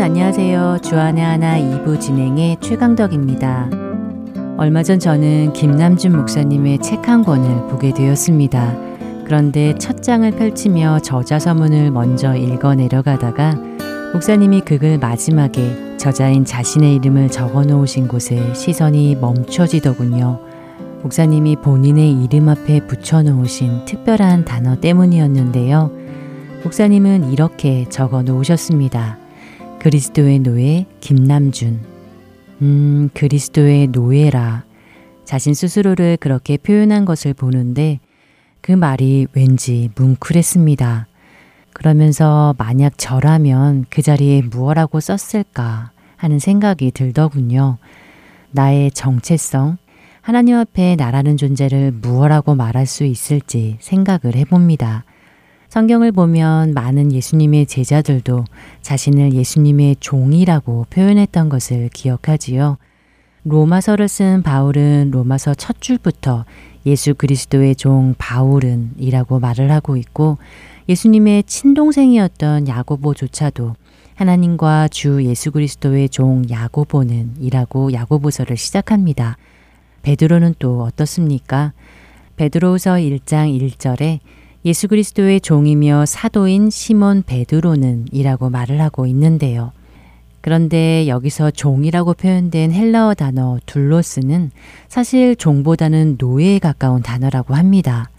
여러분 안녕하세요. 주안의 하나 2부 진행의 최강덕입니다. 얼마 전 저는 김남준 목사님의 책 한 권을 보게 되었습니다. 그런데 첫 장을 펼치며 저자 서문을 먼저 읽어 내려가다가 목사님이 그글 마지막에 저자인 자신의 이름을 적어 놓으신 곳에 시선이 멈춰지더군요. 목사님이 본인의 이름 앞에 붙여 놓으신 특별한 단어 때문이었는데요. 목사님은 이렇게 적어 놓으셨습니다. 그리스도의 노예 김남준. 음, 그리스도의 노예라. 자신 스스로를 그렇게 표현한 것을 보는데 그 말이 왠지 뭉클했습니다. 그러면서 만약 저라면 그 자리에 무엇라고 썼을까 하는 생각이 들더군요. 나의 정체성, 하나님 앞에 나라는 존재를 무엇라고 말할 수 있을지 생각을 해봅니다. 성경을 보면 많은 예수님의 제자들도 자신을 예수님의 종이라고 표현했던 것을 기억하지요. 로마서를 쓴 바울은 로마서 첫 줄부터 예수 그리스도의 종 바울은 이라고 말을 하고 있고 예수님의 친동생이었던 야고보조차도 하나님과 주 예수 그리스도의 종 야고보는 이라고 야고보서를 시작합니다. 베드로는 또 어떻습니까? 베드로후서 1장 1절에 예수 그리스도의 종이며 사도인 시몬 베드로는 이라고 말을 하고 있는데요. 그런데 여기서 종이라고 표현된 헬라어 단어 둘로스는 사실 종보다는 노예에 가까운 단어라고 합니다.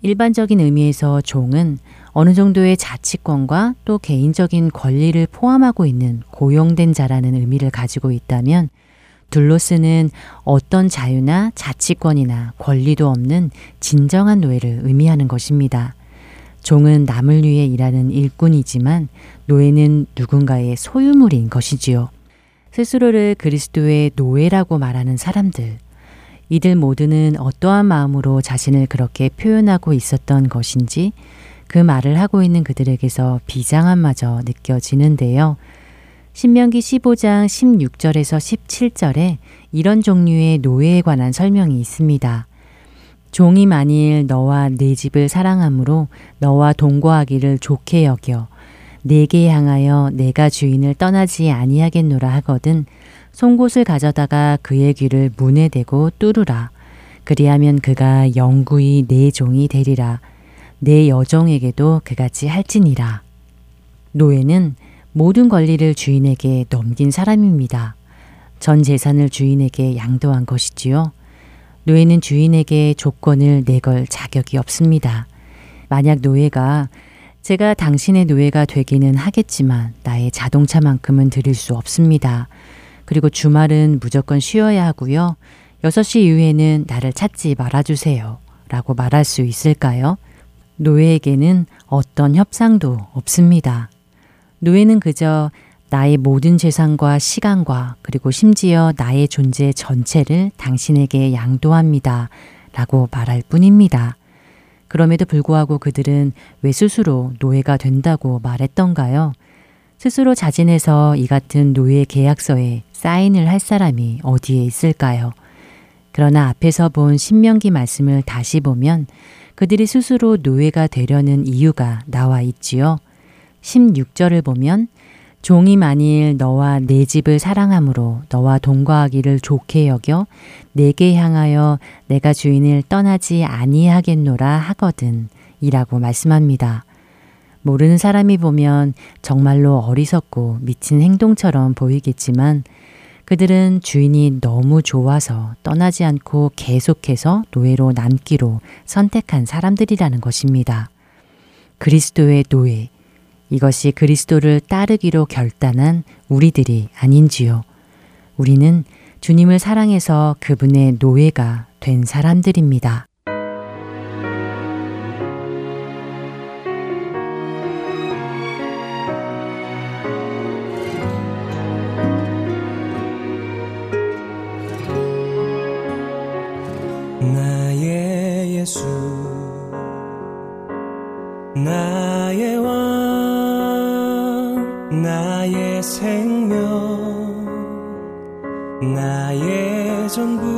일반적인 의미에서 종은 어느 정도의 자치권과 또 개인적인 권리를 포함하고 있는 고용된 자라는 의미를 가지고 있다면 둘로스는 어떤 자유나 자치권이나 권리도 없는 진정한 노예를 의미하는 것입니다. 종은 남을 위해 일하는 일꾼이지만 노예는 누군가의 소유물인 것이지요. 스스로를 그리스도의 노예라고 말하는 사람들. 이들 모두는 어떠한 마음으로 자신을 그렇게 표현하고 있었던 것인지 그 말을 하고 있는 그들에게서 비장함마저 느껴지는데요. 신명기 15장 16절에서 17절에 이런 종류의 노예에 관한 설명이 있습니다. 종이 만일 너와 내 집을 사랑함으로 너와 동거하기를 좋게 여겨 내게 향하여 내가 주인을 떠나지 아니하겠노라 하거든 송곳을 가져다가 그의 귀를 문에 대고 뚫으라. 그리하면 그가 영구히 내 종이 되리라. 내 여종에게도 그같이 할지니라. 노예는 모든 권리를 주인에게 넘긴 사람입니다. 전 재산을 주인에게 양도한 것이지요. 노예는 주인에게 조건을 내걸 자격이 없습니다. 만약 노예가 제가 당신의 노예가 되기는 하겠지만 나의 자동차만큼은 드릴 수 없습니다. 그리고 주말은 무조건 쉬어야 하고요. 6시 이후에는 나를 찾지 말아주세요. 라고 말할 수 있을까요? 노예에게는 어떤 협상도 없습니다. 노예는 그저 나의 모든 재산과 시간과 그리고 심지어 나의 존재 전체를 당신에게 양도합니다. 라고 말할 뿐입니다. 그럼에도 불구하고 그들은 왜 스스로 노예가 된다고 말했던가요? 스스로 자진해서 이 같은 노예 계약서에 사인을 할 사람이 어디에 있을까요? 그러나 앞에서 본 신명기 말씀을 다시 보면 그들이 스스로 노예가 되려는 이유가 나와 있지요. 16절을 보면 종이 만일 너와 내 집을 사랑함으로 너와 동거하기를 좋게 여겨 내게 향하여 내가 주인을 떠나지 아니하겠노라 하거든 이라고 말씀합니다. 모르는 사람이 보면 정말로 어리석고 미친 행동처럼 보이겠지만 그들은 주인이 너무 좋아서 떠나지 않고 계속해서 노예로 남기로 선택한 사람들이라는 것입니다. 그리스도의 노예, 이것이 그리스도를 따르기로 결단한 우리들이 아닌지요. 우리는 주님을 사랑해서 그분의 노예가 된 사람들입니다. 나의 예수 나 생명. 나의 전부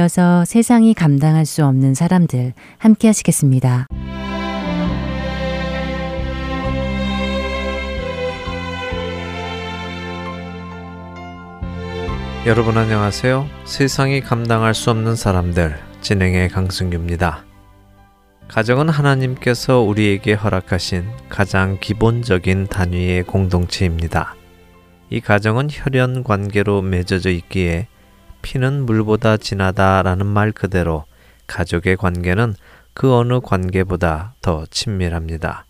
이어서 세상이 감당할 수 없는 사람들 함께 하시겠습니다. 여러분 안녕하세요. 세상이 감당할 수 없는 사람들 진행의 강승규입니다. 가정은 하나님께서 우리에게 허락하신 가장 기본적인 단위의 공동체입니다. 이 가정은 혈연 관계로 맺어져 있기에 피는 물보다 진하다라는 말 그대로 가족의 관계는 그 어느 관계보다 더 친밀합니다.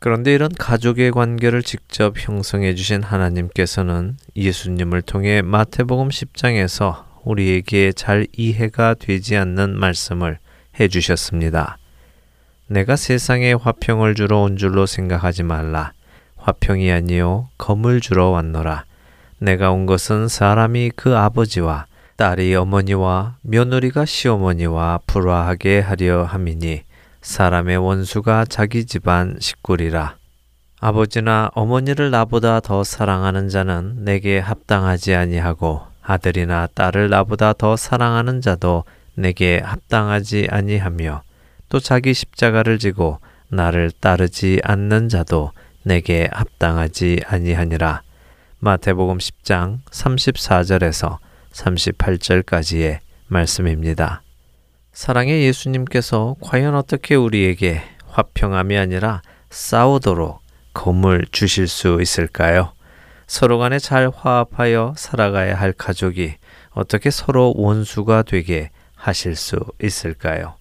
그런데 이런 가족의 관계를 직접 형성해 주신 하나님께서는 예수님을 통해 마태복음 10장에서 우리에게 잘 이해가 되지 않는 말씀을 해 주셨습니다. 내가 세상에 화평을 주러 온 줄로 생각하지 말라. 화평이 아니요 검을 주러 왔노라. 내가 온 것은 사람이 그 아버지와 딸이 어머니와 며느리가 시어머니와 불화하게 하려 함이니 사람의 원수가 자기 집안 식구리라. 아버지나 어머니를 나보다 더 사랑하는 자는 내게 합당하지 아니하고 아들이나 딸을 나보다 더 사랑하는 자도 내게 합당하지 아니하며 또 자기 십자가를 지고 나를 따르지 않는 자도 내게 합당하지 아니하니라. 마태복음 10장 34절에서 38절까지의 말씀입니다. 사랑의 예수님께서 과연 어떻게 우리에게 화평함이 아니라 싸우도록 검을 주실 수 있을까요? 서로 간에 잘 화합하여 살아가야 할 가족이 어떻게 서로 원수가 되게 하실 수 있을까요?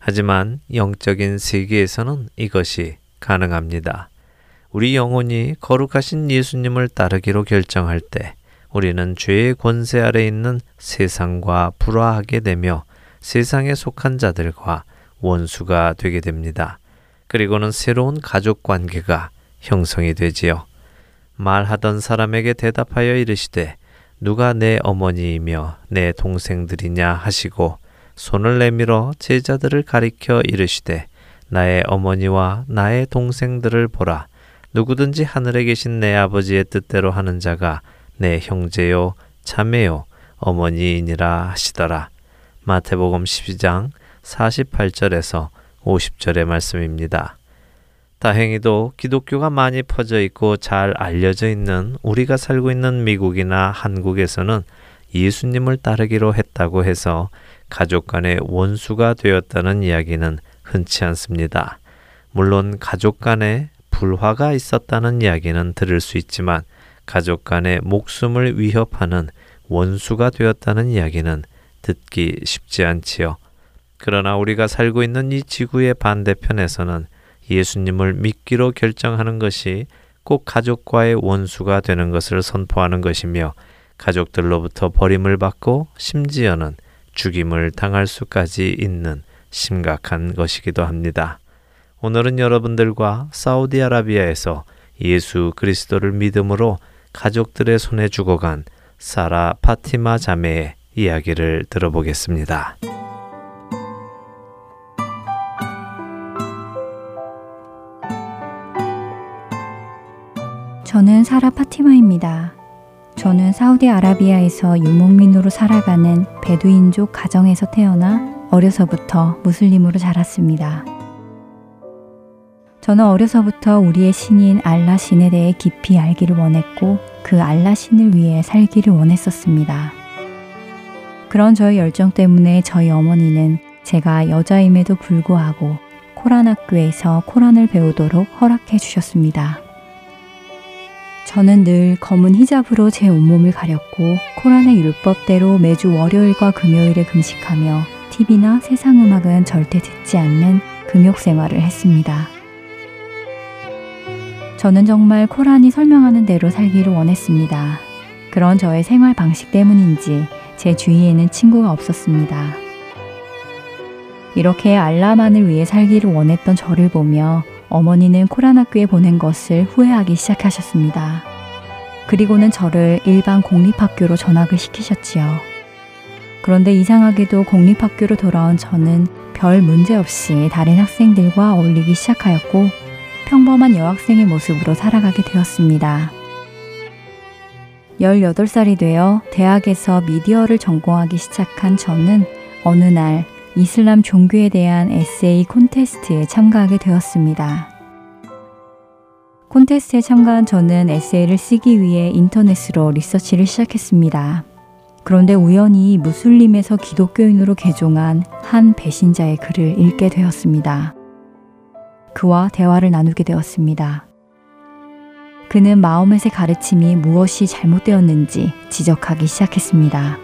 하지만 영적인 세계에서는 이것이 가능합니다. 우리 영혼이 거룩하신 예수님을 따르기로 결정할 때 우리는 죄의 권세 아래 있는 세상과 불화하게 되며 세상에 속한 자들과 원수가 되게 됩니다. 그리고는 새로운 가족 관계가 형성이 되지요. 말하던 사람에게 대답하여 이르시되 누가 내 어머니이며 내 동생들이냐 하시고 손을 내밀어 제자들을 가리켜 이르시되 나의 어머니와 나의 동생들을 보라 누구든지 하늘에 계신 내 아버지의 뜻대로 하는 자가 내 형제요 자매요 어머니이니라 하시더라 마태복음 12장 48절에서 50절의 말씀입니다. 다행히도 기독교가 많이 퍼져 있고 잘 알려져 있는 우리가 살고 있는 미국이나 한국에서는 예수님을 따르기로 했다고 해서 가족 간의 원수가 되었다는 이야기는 흔치 않습니다. 물론 가족 간에 불화가 있었다는 이야기는 들을 수 있지만 가족 간의 목숨을 위협하는 원수가 되었다는 이야기는 듣기 쉽지 않지요. 그러나 우리가 살고 있는 이 지구의 반대편에서는 예수님을 믿기로 결정하는 것이 꼭 가족과의 원수가 되는 것을 선포하는 것이며 가족들로부터 버림을 받고 심지어는 죽임을 당할 수까지 있는 심각한 것이기도 합니다. 오늘은 여러분들과 사우디아라비아에서 예수 그리스도를 믿음으로 가족들의 손에 죽어간 사라 파티마 자매의 이야기를 들어보겠습니다. 저는 사라 파티마입니다. 저는 사우디아라비아에서 유목민으로 살아가는 베두인족 가정에서 태어나 어려서부터 무슬림으로 자랐습니다. 저는 어려서부터 우리의 신인 알라 신에 대해 깊이 알기를 원했고 그 알라 신을 위해 살기를 원했었습니다. 그런 저의 열정 때문에 저희 어머니는 제가 여자임에도 불구하고 코란 학교에서 코란을 배우도록 허락해 주셨습니다. 저는 늘 검은 히잡으로 제 온몸을 가렸고 코란의 율법대로 매주 월요일과 금요일에 금식하며 TV나 세상 음악은 절대 듣지 않는 금욕 생활을 했습니다. 저는 정말 코란이 설명하는 대로 살기를 원했습니다. 그런 저의 생활 방식 때문인지 제 주위에는 친구가 없었습니다. 이렇게 알라만을 위해 살기를 원했던 저를 보며 어머니는 코란 학교에 보낸 것을 후회하기 시작하셨습니다. 그리고는 저를 일반 공립학교로 전학을 시키셨지요. 그런데 이상하게도 공립학교로 돌아온 저는 별 문제 없이 다른 학생들과 어울리기 시작하였고 평범한 여학생의 모습으로 살아가게 되었습니다. 18살이 되어 대학에서 미디어를 전공하기 시작한 저는 어느 날 이슬람 종교에 대한 에세이 콘테스트에 참가하게 되었습니다. 콘테스트에 참가한 저는 에세이를 쓰기 위해 인터넷으로 리서치를 시작했습니다. 그런데 우연히 무슬림에서 기독교인으로 개종한 한 배신자의 글을 읽게 되었습니다. 그와 대화를 나누게 되었습니다. 그는 마음의 가르침이 무엇이 잘못되었는지 지적하기 시작했습니다.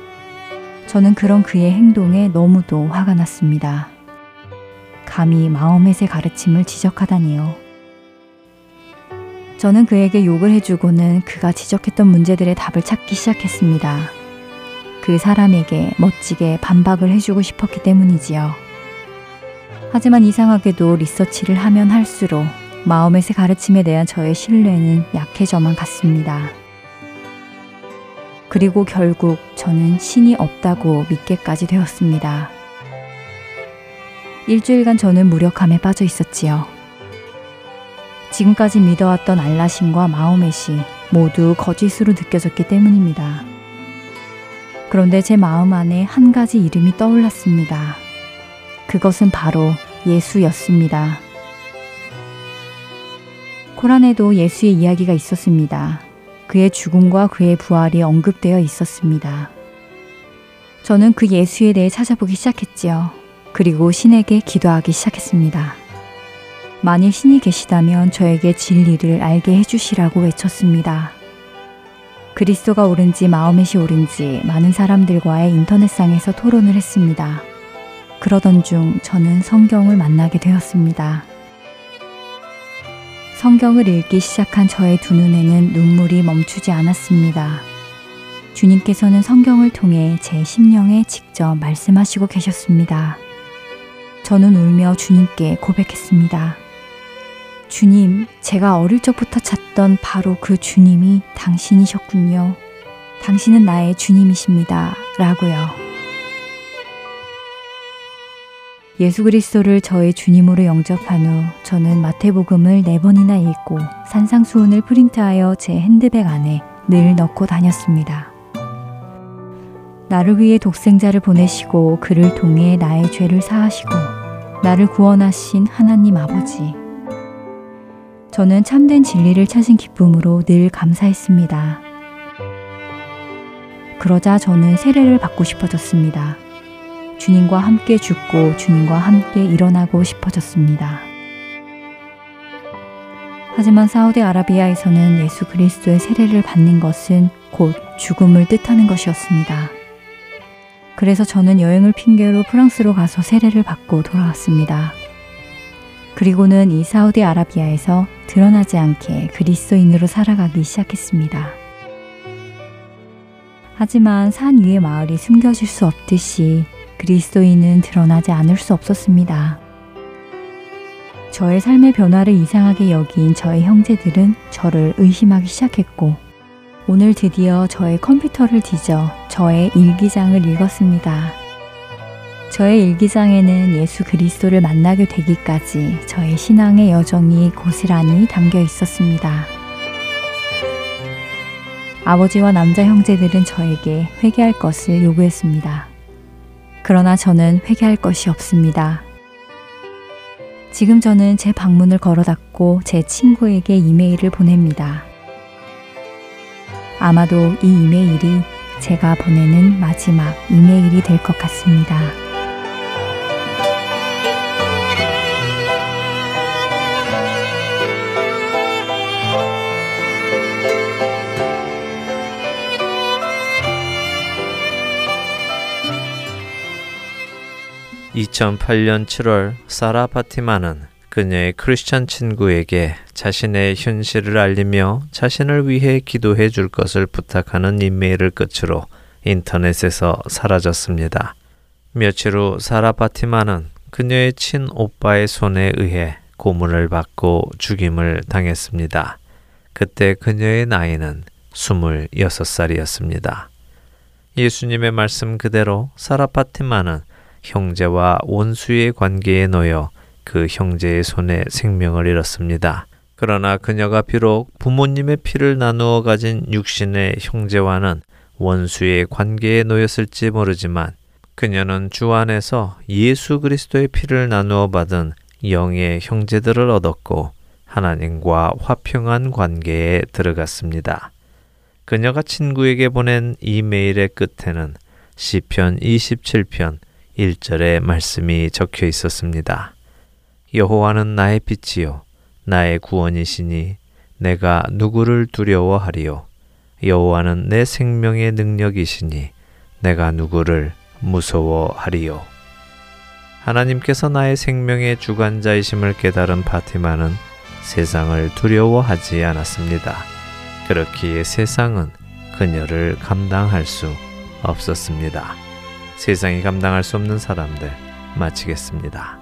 저는 그런 그의 행동에 너무도 화가 났습니다. 감히 마음의 가르침을 지적하다니요. 저는 그에게 욕을 해주고는 그가 지적했던 문제들의 답을 찾기 시작했습니다. 그 사람에게 멋지게 반박을 해주고 싶었기 때문이지요. 하지만 이상하게도 리서치를 하면 할수록 마음의 가르침에 대한 저의 신뢰는 약해져만 갔습니다. 그리고 결국 저는 신이 없다고 믿게까지 되었습니다. 일주일간 저는 무력함에 빠져 있었지요. 지금까지 믿어왔던 알라신과 마음의시 모두 거짓으로 느껴졌기 때문입니다. 그런데 제 마음 안에 한 가지 이름이 떠올랐습니다. 그것은 바로 예수였습니다. 코란에도 예수의 이야기가 있었습니다. 그의 죽음과 그의 부활이 언급되어 있었습니다. 저는 그 예수에 대해 찾아보기 시작했지요. 그리고 신에게 기도하기 시작했습니다. 만일 신이 계시다면 저에게 진리를 알게 해주시라고 외쳤습니다. 그리스도가 옳은지 마음에시 옳은지 많은 사람들과의 인터넷상에서 토론을 했습니다. 그러던 중 저는 성경을 만나게 되었습니다. 성경을 읽기 시작한 저의 두 눈에는 눈물이 멈추지 않았습니다. 주님께서는 성경을 통해 제 심령에 직접 말씀하시고 계셨습니다. 저는 울며 주님께 고백했습니다. 주님, 제가 어릴 적부터 찾던 바로 그 주님이 당신이셨군요. 당신은 나의 주님이십니다. 라고요. 예수 그리스도를 저의 주님으로 영접한 후 저는 마태복음을 네 번이나 읽고 산상수훈을 프린트하여 제 핸드백 안에 늘 넣고 다녔습니다. 나를 위해 독생자를 보내시고 그를 통해 나의 죄를 사하시고 나를 구원하신 하나님 아버지. 저는 참된 진리를 찾은 기쁨으로 늘 감사했습니다. 그러자 저는 세례를 받고 싶어졌습니다. 주님과 함께 죽고 주님과 함께 일어나고 싶어졌습니다. 하지만 사우디아라비아에서는 예수 그리스도의 세례를 받는 것은 곧 죽음을 뜻하는 것이었습니다. 그래서 저는 여행을 핑계로 프랑스로 가서 세례를 받고 돌아왔습니다. 그리고는 이 사우디아라비아에서 드러나지 않게 그리스도인으로 살아가기 시작했습니다. 하지만 산 위의 마을이 숨겨질 수 없듯이 그리스도인은 드러나지 않을 수 없었습니다. 저의 삶의 변화를 이상하게 여긴 저의 형제들은 저를 의심하기 시작했고, 오늘 드디어 저의 컴퓨터를 뒤져 저의 일기장을 읽었습니다. 저의 일기장에는 예수 그리스도를 만나게 되기까지 저의 신앙의 여정이 고스란히 담겨 있었습니다. 아버지와 남자 형제들은 저에게 회개할 것을 요구했습니다. 그러나 저는 회개할 것이 없습니다. 지금 저는 제 방문을 걸어 닫고 제 친구에게 이메일을 보냅니다. 아마도 이 이메일이 제가 보내는 마지막 이메일이 될 것 같습니다. 2008년 7월 사라 파티마는 그녀의 크리스천 친구에게 자신의 현실을 알리며 자신을 위해 기도해 줄 것을 부탁하는 이메일을 끝으로 인터넷에서 사라졌습니다. 며칠 후 사라 파티마는 그녀의 친오빠의 손에 의해 고문을 받고 죽임을 당했습니다. 그때 그녀의 나이는 26살이었습니다. 예수님의 말씀 그대로 사라 파티마는 형제와 원수의 관계에 놓여 그 형제의 손에 생명을 잃었습니다. 그러나 그녀가 비록 부모님의 피를 나누어 가진 육신의 형제와는 원수의 관계에 놓였을지 모르지만 그녀는 주 안에서 예수 그리스도의 피를 나누어 받은 영의 형제들을 얻었고 하나님과 화평한 관계에 들어갔습니다. 그녀가 친구에게 보낸 이 메일의 끝에는 시편 27편 1절의 말씀이 적혀 있었습니다. 여호와는 나의 빛이요 나의 구원이시니 내가 누구를 두려워하리요 여호와는 내 생명의 능력이시니 내가 누구를 무서워하리요 하나님께서 나의 생명의 주관자이심을 깨달은 바티마는 세상을 두려워하지 않았습니다. 그렇기에 세상은 그녀를 감당할 수 없었습니다. 세상이 감당할 수 없는 사람들 마치겠습니다.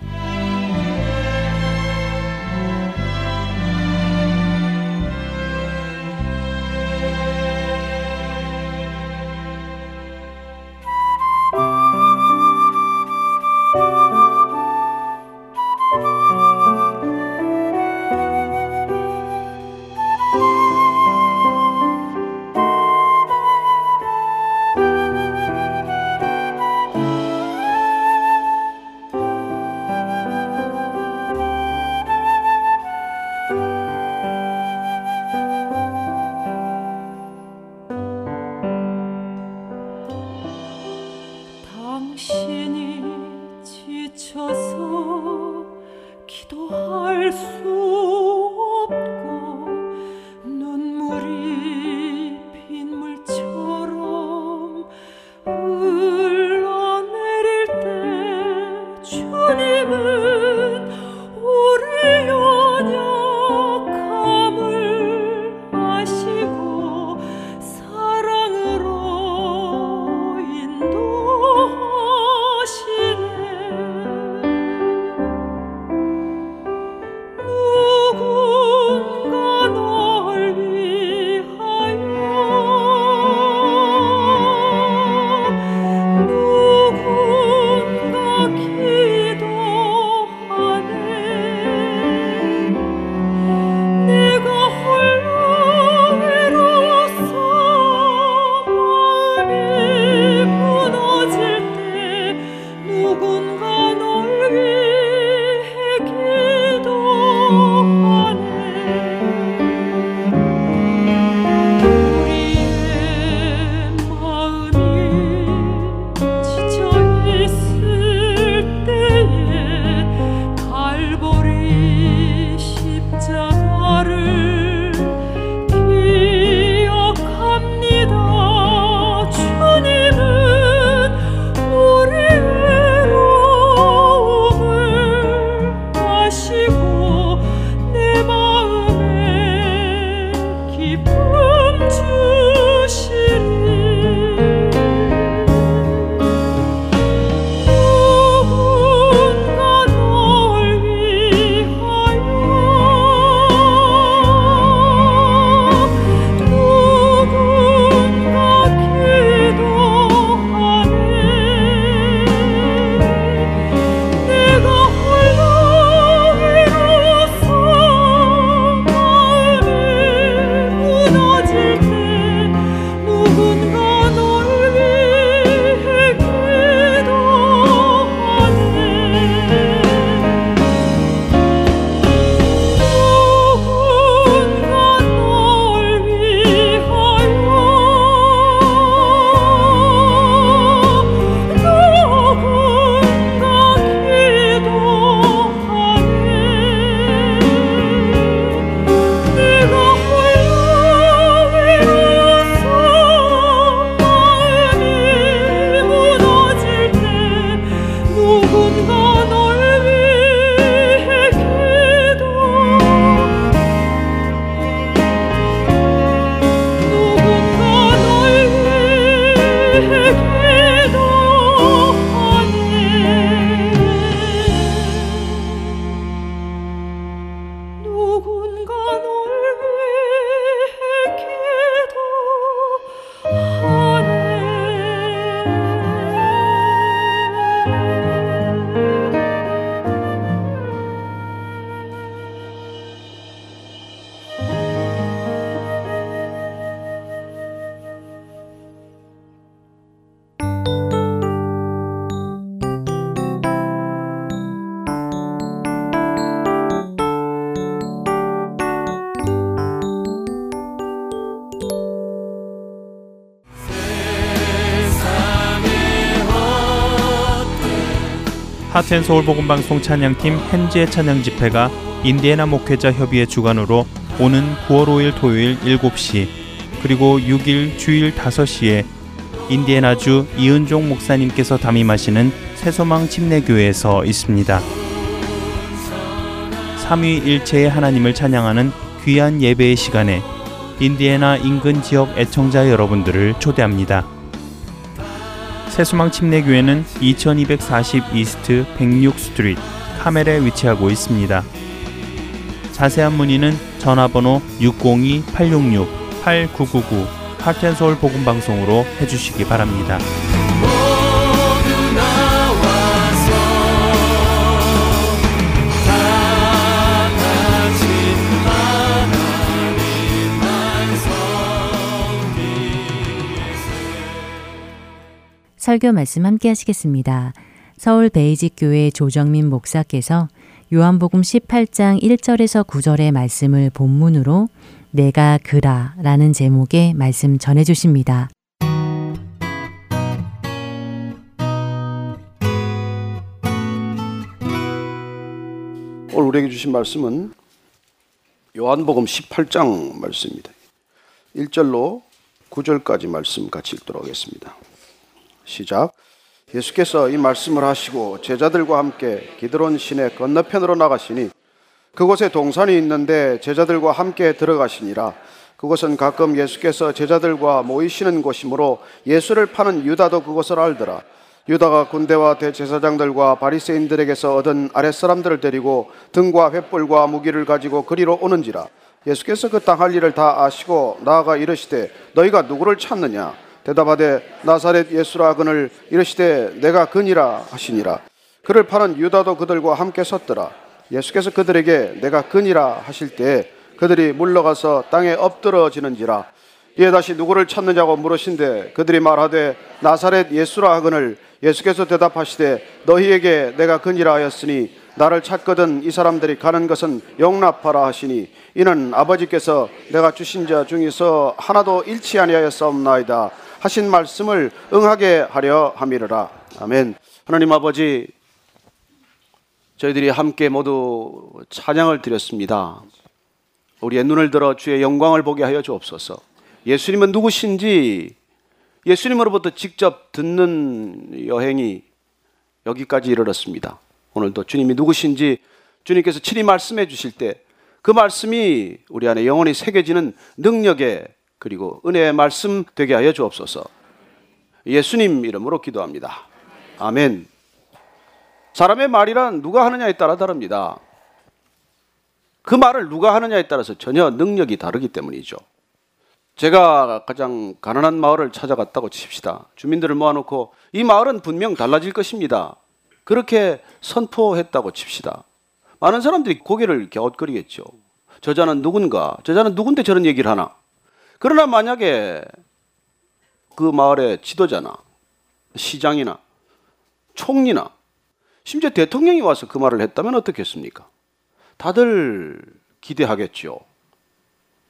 하트앤서울 복음방송 찬양팀 hen지의 찬양 집회가 인디애나 목회자 협의회 주관으로 오는 9월 5일 토요일 7시 그리고 6일 주일 5시에 인디애나주 이은종 목사님께서 담임하시는 새소망 침례교회에서 있습니다. 삼위일체의 하나님을 찬양하는 귀한 예배의 시간에 인디애나 인근 지역 애청자 여러분들을 초대합니다. 새소망 침례교회는 2240 East 106 Street Carmel에 위치하고 있습니다. 자세한 문의는 전화번호 602-866-8999 하트앤서울 복음방송으로 해주시기 바랍니다. 설교 말씀 함께 하시겠습니다. 서울 베이직 교회 조정민 목사께서 요한복음 18장 1절에서 9절의 말씀을 본문으로 내가 그라 라는 제목의 말씀 전해 주십니다. 오늘 우리에게 주신 말씀은 요한복음 18장 말씀입니다. 1절로 9절까지 말씀 같이 읽도록 하겠습니다. 시작. 예수께서 이 말씀을 하시고 제자들과 함께 기드론 시내 건너편으로 나가시니 그곳에 동산이 있는데 제자들과 함께 들어가시니라. 그곳은 가끔 예수께서 제자들과 모이시는 곳이므로 예수를 파는 유다도 그곳을 알더라. 유다가 군대와 대제사장들과 바리새인들에게서 얻은 아랫사람들을 데리고 등과 횃불과 무기를 가지고 그리로 오는지라. 예수께서 그 땅 할 일을 다 아시고 나아가 이르시되 너희가 누구를 찾느냐? 대답하되 나사렛 예수라 그를 이르시되 내가 그니라 하시니라. 그를 파는 유다도 그들과 함께 섰더라. 예수께서 그들에게 내가 그니라 하실 때 그들이 물러가서 땅에 엎드러지는지라. 이에 다시 누구를 찾느냐고 물으신데 그들이 말하되 나사렛 예수라 하거늘 예수께서 대답하시되 너희에게 내가 그니라 하였으니 나를 찾거든 이 사람들이 가는 것은 용납하라 하시니 이는 아버지께서 내가 주신 자 중에서 하나도 잃지 아니하였사옵나이다 하신 말씀을 응하게 하려 함이르라. 아멘. 하나님 아버지, 저희들이 함께 모두 찬양을 드렸습니다. 우리의 눈을 들어 주의 영광을 보게 하여 주옵소서. 예수님은 누구신지 예수님으로부터 직접 듣는 여행이 여기까지 이르렀습니다. 오늘도 주님이 누구신지 주님께서 친히 말씀해 주실 때 그 말씀이 우리 안에 영원히 새겨지는 능력의 그리고 은혜의 말씀 되게 하여 주옵소서. 예수님 이름으로 기도합니다. 아멘. 사람의 말이란 누가 하느냐에 따라 다릅니다. 그 말을 누가 하느냐에 따라서 전혀 능력이 다르기 때문이죠. 제가 가장 가난한 마을을 찾아갔다고 칩시다. 주민들을 모아놓고 이 마을은 분명 달라질 것입니다. 그렇게 선포했다고 칩시다. 많은 사람들이 고개를 갸웃거리겠죠. 저자는 누군가, 저자는 누군데 저런 얘기를 하나. 그러나 만약에 그 마을의 지도자나 시장이나 총리나 심지어 대통령이 와서 그 말을 했다면 어떻겠습니까? 다들 기대하겠죠.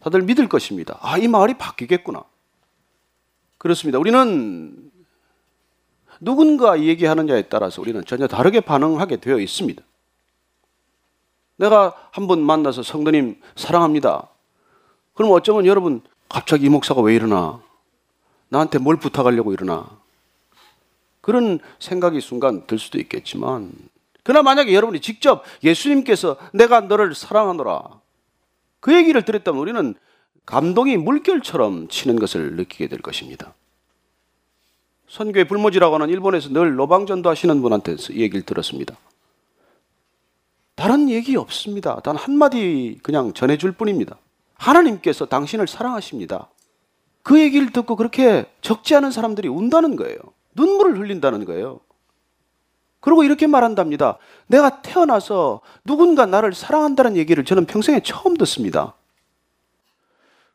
다들 믿을 것입니다. 아, 이 마을이 바뀌겠구나. 그렇습니다. 우리는 누군가 얘기하느냐에 따라서 우리는 전혀 다르게 반응하게 되어 있습니다. 내가 한 번 만나서 성도님 사랑합니다. 그럼 어쩌면 여러분 갑자기 이 목사가 왜 이러나? 나한테 뭘 부탁하려고 이러나? 그런 생각이 순간 들 수도 있겠지만, 그러나 만약에 여러분이 직접 예수님께서 내가 너를 사랑하노라. 그 얘기를 들었다면 우리는 감동이 물결처럼 치는 것을 느끼게 될 것입니다. 선교의 불모지라고 하는 일본에서 늘 노방전도 하시는 분한테 이 얘기를 들었습니다. 다른 얘기 없습니다. 단 한마디 그냥 전해줄 뿐입니다. 하나님께서 당신을 사랑하십니다. 그 얘기를 듣고 그렇게 적지 않은 사람들이 운다는 거예요. 눈물을 흘린다는 거예요. 그리고 이렇게 말한답니다. 내가 태어나서 누군가 나를 사랑한다는 얘기를 저는 평생에 처음 듣습니다.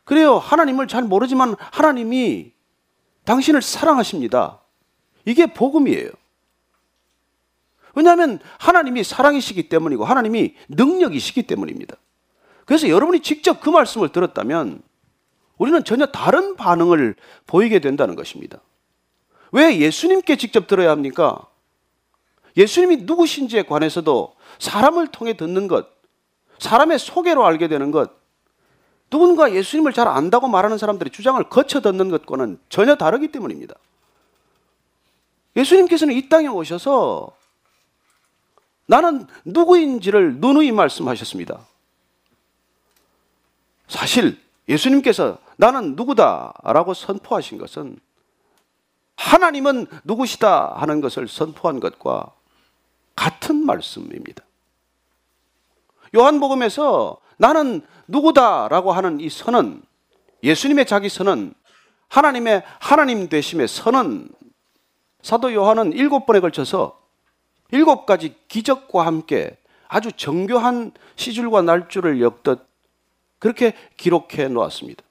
그래요. 하나님을 잘 모르지만 하나님이 당신을 사랑하십니다. 이게 복음이에요. 왜냐하면 하나님이 사랑이시기 때문이고 하나님이 능력이시기 때문입니다. 그래서 여러분이 직접 그 말씀을 들었다면 우리는 전혀 다른 반응을 보이게 된다는 것입니다. 왜 예수님께 직접 들어야 합니까? 예수님이 누구신지에 관해서도 사람을 통해 듣는 것, 사람의 소개로 알게 되는 것, 누군가 예수님을 잘 안다고 말하는 사람들의 주장을 거쳐 듣는 것과는 전혀 다르기 때문입니다. 예수님께서는 이 땅에 오셔서 나는 누구인지를 누누이 말씀하셨습니다. 사실 예수님께서 나는 누구다라고 선포하신 것은 하나님은 누구시다 하는 것을 선포한 것과 같은 말씀입니다. 요한복음에서 나는 누구다라고 하는 이 선은 예수님의 자기 선은 하나님의 하나님 되심의 선은 사도 요한은 일곱 번에 걸쳐서 일곱 가지 기적과 함께 아주 정교한 시줄과 날줄을 엮듯 그렇게 기록해 놓았습니다.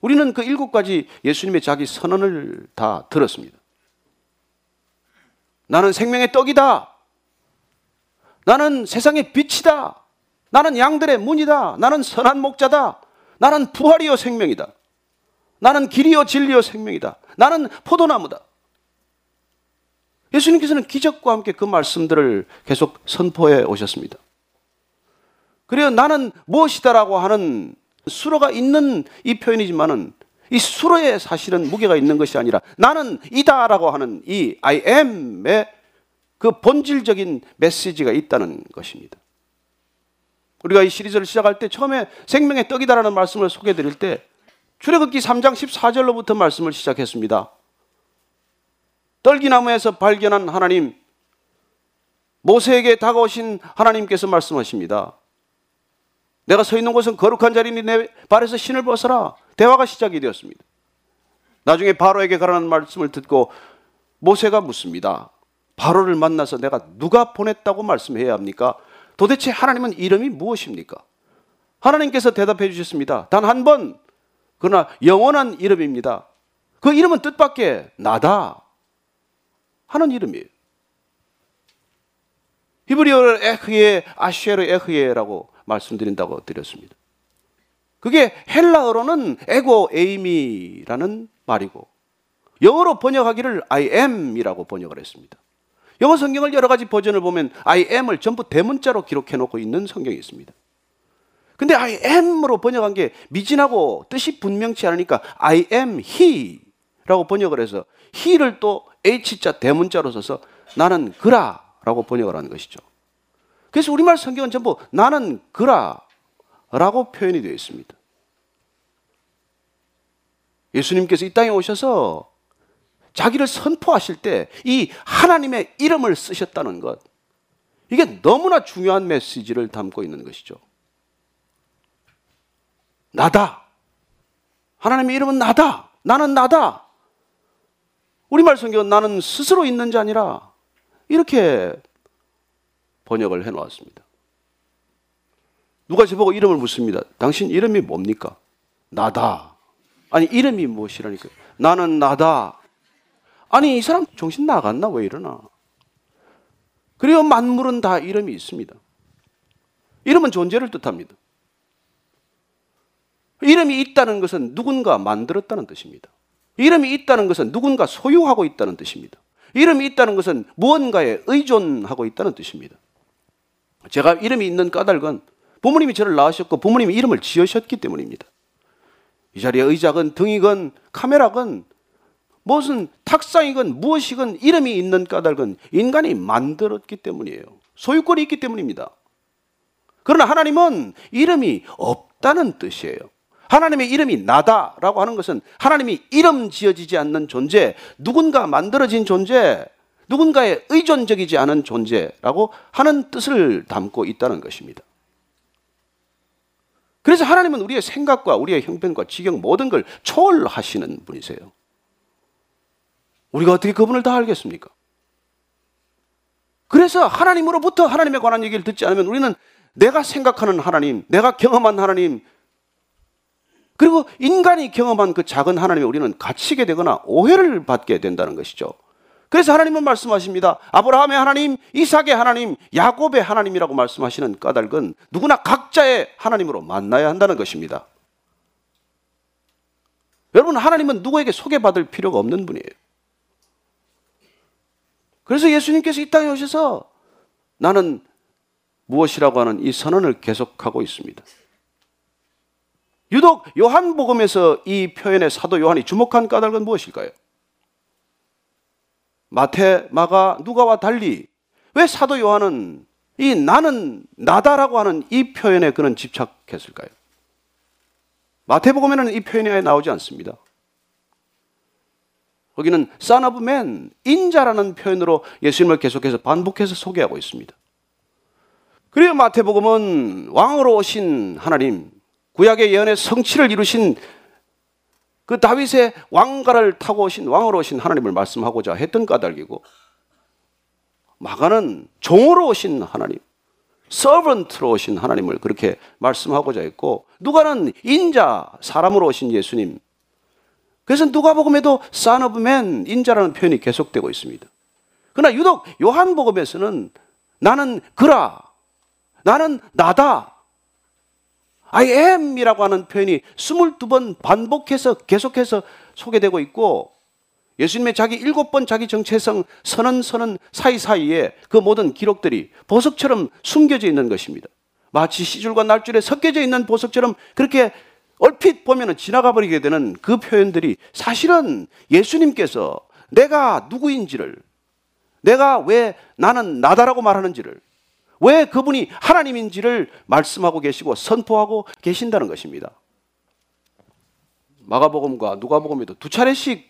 우리는 그 일곱 가지 예수님의 자기 선언을 다 들었습니다. 나는 생명의 떡이다. 나는 세상의 빛이다. 나는 양들의 문이다. 나는 선한 목자다. 나는 부활이요 생명이다. 나는 길이요 진리요 생명이다. 나는 포도나무다. 예수님께서는 기적과 함께 그 말씀들을 계속 선포해 오셨습니다. 그래요. 나는 무엇이다라고 하는 수로가 있는 이 표현이지만은 이 수로에 사실은 무게가 있는 것이 아니라 나는 이다라고 하는 이 I am의 그 본질적인 메시지가 있다는 것입니다. 우리가 이 시리즈를 시작할 때 처음에 생명의 떡이다라는 말씀을 소개해 드릴 때 출애굽기 3장 14절로부터 말씀을 시작했습니다. 떨기나무에서 발견한 하나님 모세에게 다가오신 하나님께서 말씀하십니다. 내가 서 있는 곳은 거룩한 자리니 내 발에서 신을 벗어라. 대화가 시작이 되었습니다. 나중에 바로에게 가라는 말씀을 듣고 모세가 묻습니다. 바로를 만나서 내가 누가 보냈다고 말씀해야 합니까? 도대체 하나님은 이름이 무엇입니까? 하나님께서 대답해 주셨습니다. 단 한 번, 그러나 영원한 이름입니다. 그 이름은 뜻밖의 나다 하는 이름이에요. 히브리어를 에흐예, 아쉐르 에흐예라고 말씀드린다고 드렸습니다. 그게 헬라어로는 에고 에이미라는 말이고 영어로 번역하기를 I am이라고 번역을 했습니다. 영어 성경을 여러 가지 버전을 보면 I am을 전부 대문자로 기록해 놓고 있는 성경이 있습니다. 근데 I am으로 번역한 게 미진하고 뜻이 분명치 않으니까 I am he라고 번역을 해서 he를 또 H자 대문자로 써서 나는 그라라고 번역을 하는 것이죠. 그래서 우리말 성경은 전부 나는 그라 라고 표현이 되어 있습니다. 예수님께서 이 땅에 오셔서 자기를 선포하실 때 이 하나님의 이름을 쓰셨다는 것. 이게 너무나 중요한 메시지를 담고 있는 것이죠. 나다. 하나님의 이름은 나다. 나는 나다. 우리말 성경은 나는 스스로 있는 자 아니라 이렇게 번역을 해 놓았습니다. 누가 저보고 이름을 묻습니다. 당신 이름이 뭡니까? 나다. 아니, 이름이 무엇이라니까? 나는 나다. 아니, 이 사람 정신 나갔나? 왜 이러나? 그리고 만물은 다 이름이 있습니다. 이름은 존재를 뜻합니다. 이름이 있다는 것은 누군가 만들었다는 뜻입니다. 이름이 있다는 것은 누군가 소유하고 있다는 뜻입니다. 이름이 있다는 것은 무언가에 의존하고 있다는 뜻입니다. 제가 이름이 있는 까닭은 부모님이 저를 낳으셨고 부모님이 이름을 지으셨기 때문입니다. 이 자리에 의자건 등이건 카메라건 무슨 탁상이건 무엇이건 이름이 있는 까닭은 인간이 만들었기 때문이에요. 소유권이 있기 때문입니다. 그러나 하나님은 이름이 없다는 뜻이에요. 하나님의 이름이 나다라고 하는 것은 하나님이 이름 지어지지 않는 존재, 누군가 만들어진 존재, 누군가의 의존적이지 않은 존재라고 하는 뜻을 담고 있다는 것입니다. 그래서 하나님은 우리의 생각과 우리의 형편과 지경 모든 걸 초월하시는 분이세요. 우리가 어떻게 그분을 다 알겠습니까? 그래서 하나님으로부터 하나님에 관한 얘기를 듣지 않으면 우리는 내가 생각하는 하나님, 내가 경험한 하나님, 그리고 인간이 경험한 그 작은 하나님에 우리는 갇히게 되거나 오해를 받게 된다는 것이죠. 그래서 하나님은 말씀하십니다. 아브라함의 하나님, 이삭의 하나님, 야곱의 하나님이라고 말씀하시는 까닭은 누구나 각자의 하나님으로 만나야 한다는 것입니다. 여러분, 하나님은 누구에게 소개받을 필요가 없는 분이에요. 그래서 예수님께서 이 땅에 오셔서 나는 무엇이라고 하는 이 선언을 계속하고 있습니다. 유독 요한복음에서 이 표현에 사도 요한이 주목한 까닭은 무엇일까요? 마태, 마가, 누가와 달리 왜 사도 요한은 이 나는 나다라고 하는 이 표현에 그는 집착했을까요? 마태복음에는 이 표현이 아예 나오지 않습니다. 거기는 son of man, 인자라는 표현으로 예수님을 계속해서 반복해서 소개하고 있습니다. 그리고 마태복음은 왕으로 오신 하나님, 구약의 예언의 성취를 이루신 그 다윗의 왕가를 타고 오신 왕으로 오신 하나님을 말씀하고자 했던 까닭이고 마가는 종으로 오신 하나님, 서번트로 오신 하나님을 그렇게 말씀하고자 했고 누가는 인자, 사람으로 오신 예수님. 그래서 누가복음에도 son of man, 인자라는 표현이 계속되고 있습니다. 그러나 유독 요한복음에서는 나는 그라, 나는 나다, I am이라고 하는 표현이 22번 반복해서 계속해서 소개되고 있고 예수님의 자기 일곱 번 자기 정체성 선언 선언 사이사이에 그 모든 기록들이 보석처럼 숨겨져 있는 것입니다. 마치 시줄과 날줄에 섞여져 있는 보석처럼 그렇게 얼핏 보면 지나가 버리게 되는 그 표현들이 사실은 예수님께서 내가 누구인지를 내가 왜 나는 나다라고 말하는지를 왜 그분이 하나님인지를 말씀하고 계시고 선포하고 계신다는 것입니다. 마가복음과 누가복음에도 두 차례씩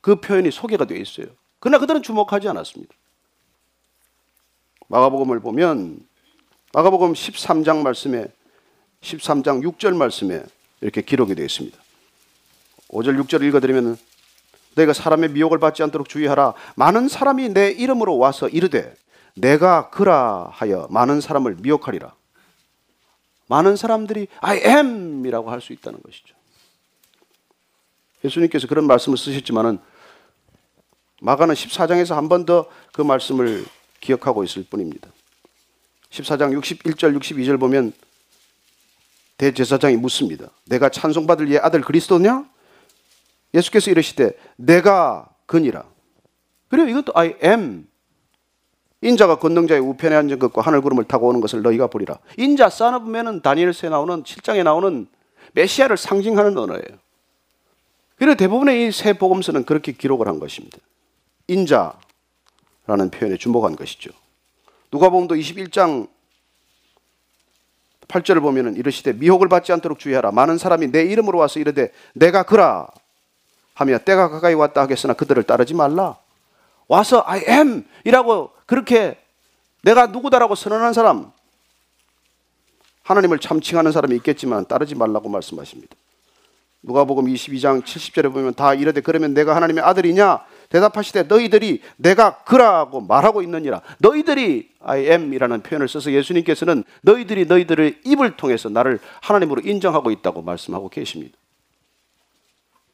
그 표현이 소개가 되어 있어요. 그러나 그들은 주목하지 않았습니다. 마가복음을 보면 마가복음 13장 말씀에 13장 6절 말씀에 이렇게 기록이 되어 있습니다. 5절 6절 읽어드리면 너희가 사람의 미혹을 받지 않도록 주의하라. 많은 사람이 내 이름으로 와서 이르되 내가 그라 하여 많은 사람을 미혹하리라. 많은 사람들이 I am이라고 할 수 있다는 것이죠. 예수님께서 그런 말씀을 쓰셨지만은 마가는 14장에서 한 번 더 그 말씀을 기억하고 있을 뿐입니다. 14장 61절 62절 보면 대제사장이 묻습니다. 내가 찬송받을 예 아들 그리스도냐? 예수께서 이르시되 내가 그니라. 그리고 이것도 I am 인자가 권능자의 우편에 앉은 것과 하늘 구름을 타고 오는 것을 너희가 보리라. 인자 사너브면은 다니엘서에 나오는 7장에 나오는 메시아를 상징하는 언어예요. 그래서 대부분의 이 세 복음서는 그렇게 기록을 한 것입니다. 인자라는 표현에 주목한 것이죠. 누가복음도 21장 8절을 보면은 이르시되 미혹을 받지 않도록 주의하라. 많은 사람이 내 이름으로 와서 이르되 내가 그라 하며 때가 가까이 왔다 하겠으나 그들을 따르지 말라. 와서 I am 이라고 그렇게 내가 누구다라고 선언한 사람, 하나님을 참 칭하는 사람이 있겠지만 따르지 말라고 말씀하십니다. 누가복음 22장 70절에 보면 다 이르되 그러면 내가 하나님의 아들이냐 대답하시되 너희들이 내가 그라고 말하고 있느니라 너희들이 I am이라는 표현을 써서 예수님께서는 너희들이 너희들의 입을 통해서 나를 하나님으로 인정하고 있다고 말씀하고 계십니다.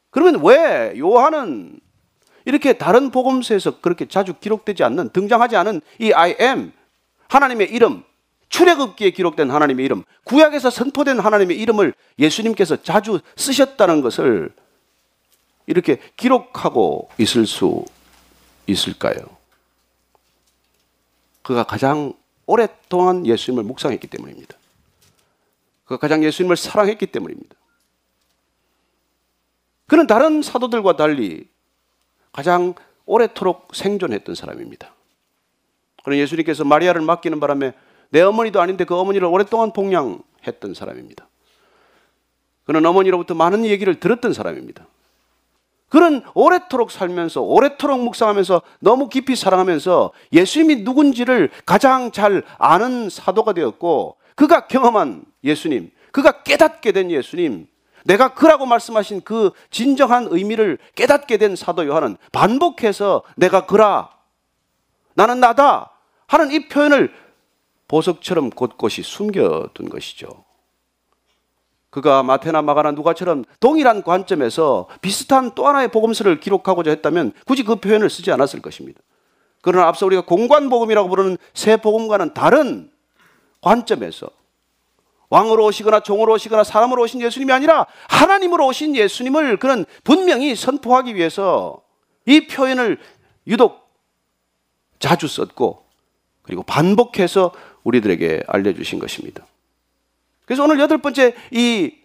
그러면 왜 요한은 이렇게 다른 복음서에서 그렇게 자주 기록되지 않는 등장하지 않은 이 I am 하나님의 이름 출애굽기에 기록된 하나님의 이름 구약에서 선포된 하나님의 이름을 예수님께서 자주 쓰셨다는 것을 이렇게 기록하고 있을 수 있을까요? 그가 가장 오랫동안 예수님을 묵상했기 때문입니다. 그가 가장 예수님을 사랑했기 때문입니다. 그는 다른 사도들과 달리 가장 오래도록 생존했던 사람입니다. 그런 예수님께서 마리아를 맡기는 바람에 내 어머니도 아닌데 그 어머니를 오랫동안 봉양했던 사람입니다. 그는 어머니로부터 많은 얘기를 들었던 사람입니다. 그는 오래도록 살면서 오래도록 묵상하면서 너무 깊이 사랑하면서 예수님이 누군지를 가장 잘 아는 사도가 되었고 그가 경험한 예수님, 그가 깨닫게 된 예수님, 내가 그라고 말씀하신 그 진정한 의미를 깨닫게 된 사도 요한은 반복해서 내가 그라, 나는 나다 하는 이 표현을 보석처럼 곳곳이 숨겨둔 것이죠. 그가 마테나 마가나 누가처럼 동일한 관점에서 비슷한 또 하나의 복음서를 기록하고자 했다면 굳이 그 표현을 쓰지 않았을 것입니다. 그러나 앞서 우리가 공관복음이라고 부르는 새 복음과는 다른 관점에서 왕으로 오시거나 종으로 오시거나 사람으로 오신 예수님이 아니라 하나님으로 오신 예수님을 그는 분명히 선포하기 위해서 이 표현을 유독 자주 썼고 그리고 반복해서 우리들에게 알려주신 것입니다. 그래서 오늘 여덟 번째 이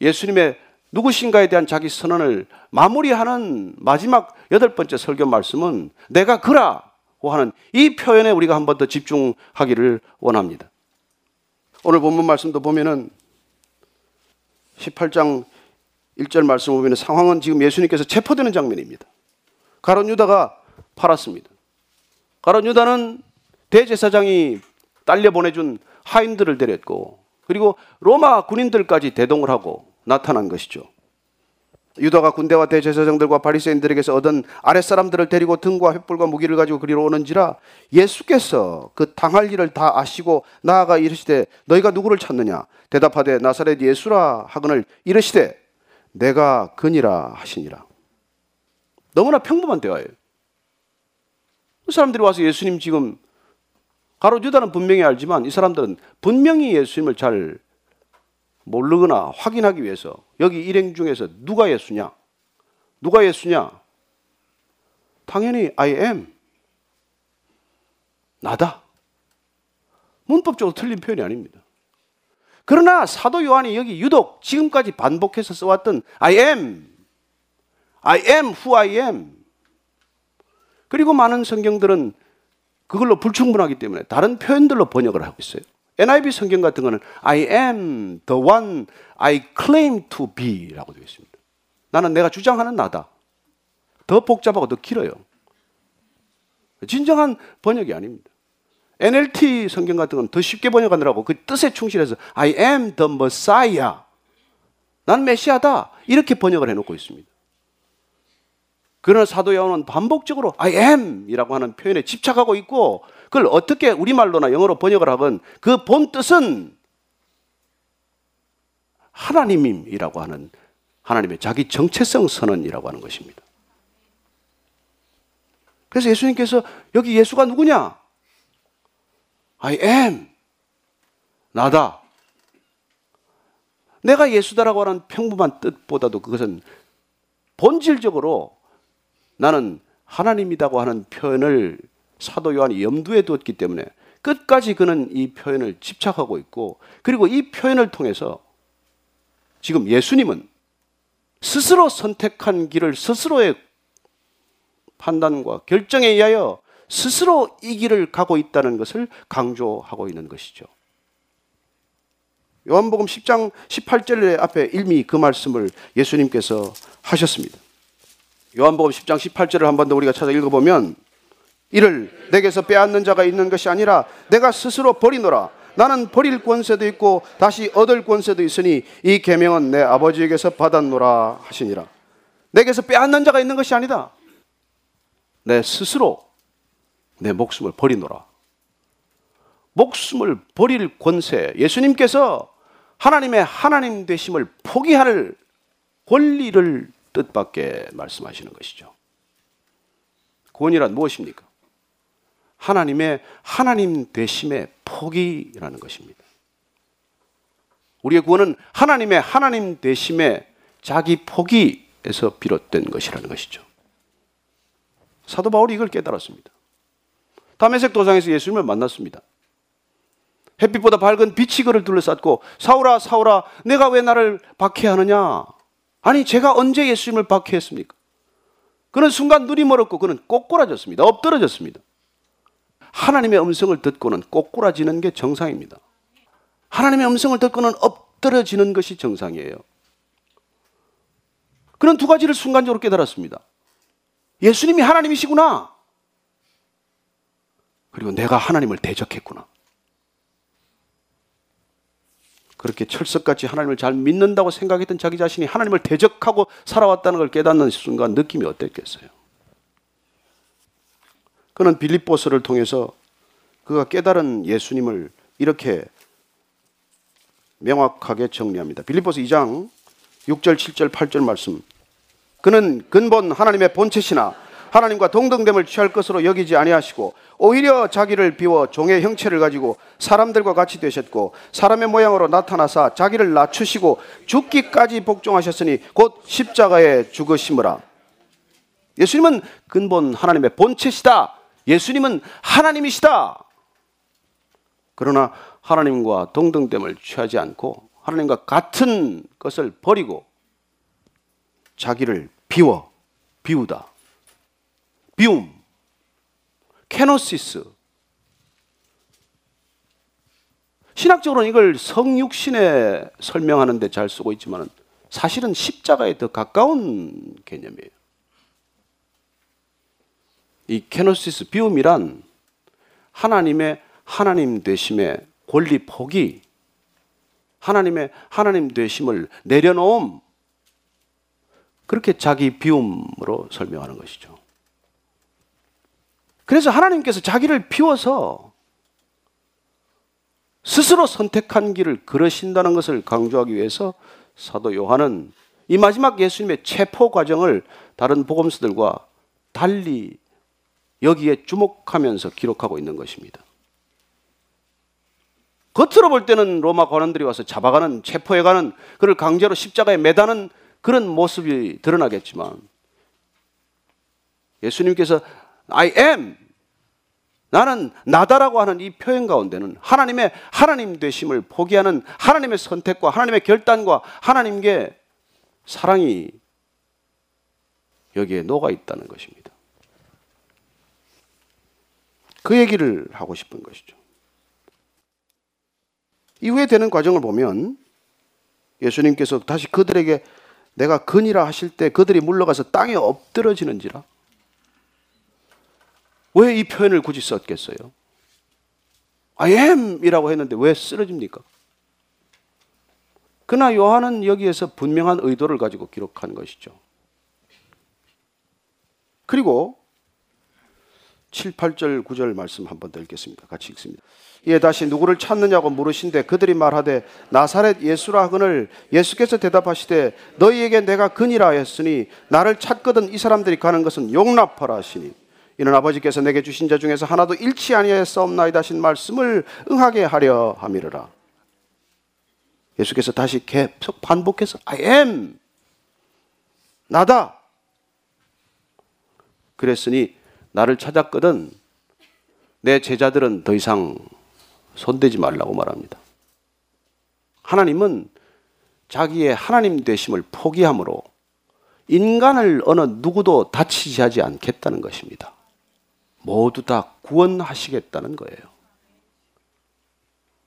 예수님의 누구신가에 대한 자기 선언을 마무리하는 마지막 여덟 번째 설교 말씀은 내가 그라고 하는 이 표현에 우리가 한 번 더 집중하기를 원합니다. 오늘 본문 말씀도 보면은 18장 1절 말씀 보면 상황은 지금 예수님께서 체포되는 장면입니다. 가론 유다가 팔았습니다. 가론 유다는 대제사장이 딸려 보내준 하인들을 데렸고 그리고 로마 군인들까지 대동을 하고 나타난 것이죠. 유다가 군대와 대제사장들과 바리새인들에게서 얻은 아랫사람들을 데리고 등과 횃불과 무기를 가지고 그리로 오는지라 예수께서 그 당할 일을 다 아시고 나아가 이르시되 너희가 누구를 찾느냐? 대답하되 나사렛 예수라 하거늘 이르시되 내가 그니라 하시니라. 너무나 평범한 대화예요. 그 사람들이 와서 예수님 지금 가로 유다는 분명히 알지만 이 사람들은 분명히 예수님을 잘 모르거나 확인하기 위해서 여기 일행 중에서 누가 예수냐? 누가 예수냐? 당연히 I am. 나다. 문법적으로 틀린 표현이 아닙니다. 그러나 사도 요한이 여기 유독 지금까지 반복해서 써왔던 I am, I am who I am. 그리고 많은 성경들은 그걸로 불충분하기 때문에 다른 표현들로 번역을 하고 있어요. NIV 성경 같은 거는 I am the one I claim to be라고 되어 있습니다. 나는 내가 주장하는 나다. 더 복잡하고 더 길어요. 진정한 번역이 아닙니다. NLT 성경 같은 건 더 쉽게 번역하느라고 그 뜻에 충실해서 I am the Messiah. 난 메시아다. 이렇게 번역을 해놓고 있습니다. 그러나 사도 요한은 반복적으로 I am 이라고 하는 표현에 집착하고 있고 그걸 어떻게 우리말로나 영어로 번역을 하건 그 본 뜻은 하나님임이라고 하는 하나님의 자기 정체성 선언이라고 하는 것입니다. 그래서 예수님께서 여기 예수가 누구냐? I am. 나다. 내가 예수다라고 하는 평범한 뜻보다도 그것은 본질적으로 나는 하나님이라고 하는 표현을 사도 요한이 염두에 두었기 때문에 끝까지 그는 이 표현을 집착하고 있고 그리고 이 표현을 통해서 지금 예수님은 스스로 선택한 길을 스스로의 판단과 결정에 의하여 스스로 이 길을 가고 있다는 것을 강조하고 있는 것이죠. 요한복음 10장 18절 앞에 일미 그 말씀을 예수님께서 하셨습니다. 요한복음 10장 18절을 한 번 더 우리가 찾아 읽어보면 이를 내게서 빼앗는 자가 있는 것이 아니라 내가 스스로 버리노라. 나는 버릴 권세도 있고 다시 얻을 권세도 있으니 이 계명은 내 아버지에게서 받았노라 하시니라. 내게서 빼앗는 자가 있는 것이 아니다. 내 스스로 내 목숨을 버리노라. 목숨을 버릴 권세. 예수님께서 하나님의 하나님 되심을 포기할 권리를 뜻밖에 말씀하시는 것이죠. 구원이란 무엇입니까? 하나님의 하나님 되심의 포기라는 것입니다. 우리의 구원은 하나님의 하나님 되심의 자기 포기에서 비롯된 것이라는 것이죠. 사도 바울이 이걸 깨달았습니다. 담에색 도상에서 예수님을 만났습니다. 햇빛보다 밝은 빛이 그를 둘러쌌고 사울아 사울아 내가 왜 나를 박해하느냐? 아니 제가 언제 예수님을 박해했습니까? 그는 순간 눈이 멀었고 그는 꼬꾸라졌습니다. 엎드러졌습니다. 하나님의 음성을 듣고는 꼬꾸라지는 게 정상입니다. 하나님의 음성을 듣고는 엎드러지는 것이 정상이에요. 그런 두 가지를 순간적으로 깨달았습니다. 예수님이 하나님이시구나. 그리고 내가 하나님을 대적했구나. 그렇게 철석같이 하나님을 잘 믿는다고 생각했던 자기 자신이 하나님을 대적하고 살아왔다는 걸 깨닫는 순간 느낌이 어땠겠어요? 그는 빌립보서를 통해서 그가 깨달은 예수님을 이렇게 명확하게 정리합니다. 빌립보서 2장 6절, 7절, 8절 말씀. 그는 근본 하나님의 본체시나 하나님과 동등됨을 취할 것으로 여기지 아니하시고 오히려 자기를 비워 종의 형체를 가지고 사람들과 같이 되셨고 사람의 모양으로 나타나사 자기를 낮추시고 죽기까지 복종하셨으니 곧 십자가에 죽으심으라. 예수님은 근본 하나님의 본체시다. 예수님은 하나님이시다. 그러나 하나님과 동등됨을 취하지 않고 하나님과 같은 것을 버리고 자기를 비워 비우다. 비움. 케노시스. 신학적으로는 이걸 성육신에 설명하는데 잘 쓰고 있지만 사실은 십자가에 더 가까운 개념이에요. 이 케노시스 비움이란 하나님의 하나님 되심의 권리 포기, 하나님의 하나님 되심을 내려놓음, 그렇게 자기 비움으로 설명하는 것이죠. 그래서 하나님께서 자기를 비워서 스스로 선택한 길을 걸으신다는 것을 강조하기 위해서 사도 요한은 이 마지막 예수님의 체포 과정을 다른 복음서들과 달리 여기에 주목하면서 기록하고 있는 것입니다. 겉으로 볼 때는 로마 관원들이 와서 잡아가는 체포해가는 그를 강제로 십자가에 매다는 그런 모습이 드러나겠지만 예수님께서 I am 나는 나다라고 하는 이 표현 가운데는 하나님의 하나님 되심을 포기하는 하나님의 선택과 하나님의 결단과 하나님께 사랑이 여기에 녹아 있다는 것입니다. 그 얘기를 하고 싶은 것이죠. 이후에 되는 과정을 보면 예수님께서 다시 그들에게 내가 근이라 하실 때 그들이 물러가서 땅에 엎드러지는지라. 왜 이 표현을 굳이 썼겠어요? I am이라고 했는데 왜 쓰러집니까? 그러나 요한은 여기에서 분명한 의도를 가지고 기록한 것이죠. 그리고 7, 8절, 9절 말씀 한번 더 읽겠습니다. 같이 읽습니다. 이에 다시 누구를 찾느냐고 물으신데 그들이 말하되 나사렛 예수라 하거늘 예수께서 대답하시되 너희에게 내가 근이라 했으니 나를 찾거든 이 사람들이 가는 것은 용납하라 하시니 이는 아버지께서 내게 주신 자 중에서 하나도 잃지 아니하였사옵나이다 하신 말씀을 응하게 하려 함이르라. 예수께서 다시 계속 반복해서 I am 나다. 그랬으니 나를 찾았거든 내 제자들은 더 이상 손대지 말라고 말합니다. 하나님은 자기의 하나님 되심을 포기함으로 인간을 어느 누구도 다치지 하지 않겠다는 것입니다. 모두 다 구원하시겠다는 거예요.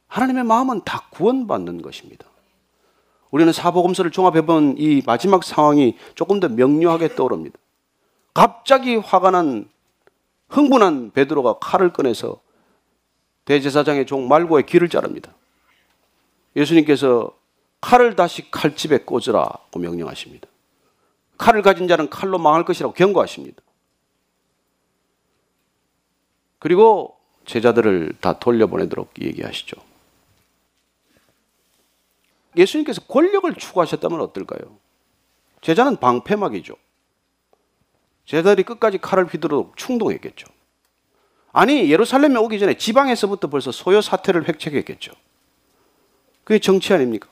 하나님의 마음은 다 구원받는 것입니다. 우리는 사복음서를 종합해본 이 마지막 상황이 조금 더 명료하게 떠오릅니다. 갑자기 화가 난 흥분한 베드로가 칼을 꺼내서 대제사장의 종 말고의 귀를 자릅니다. 예수님께서 칼을 다시 칼집에 꽂으라고 명령하십니다. 칼을 가진 자는 칼로 망할 것이라고 경고하십니다. 그리고 제자들을 다 돌려보내도록 얘기하시죠. 예수님께서 권력을 추구하셨다면 어떨까요? 제자는 방패막이죠. 제자들이 끝까지 칼을 휘두르도록 충동했겠죠. 아니 예루살렘에 오기 전에 지방에서부터 벌써 소요 사태를 획책했겠죠. 그게 정치 아닙니까?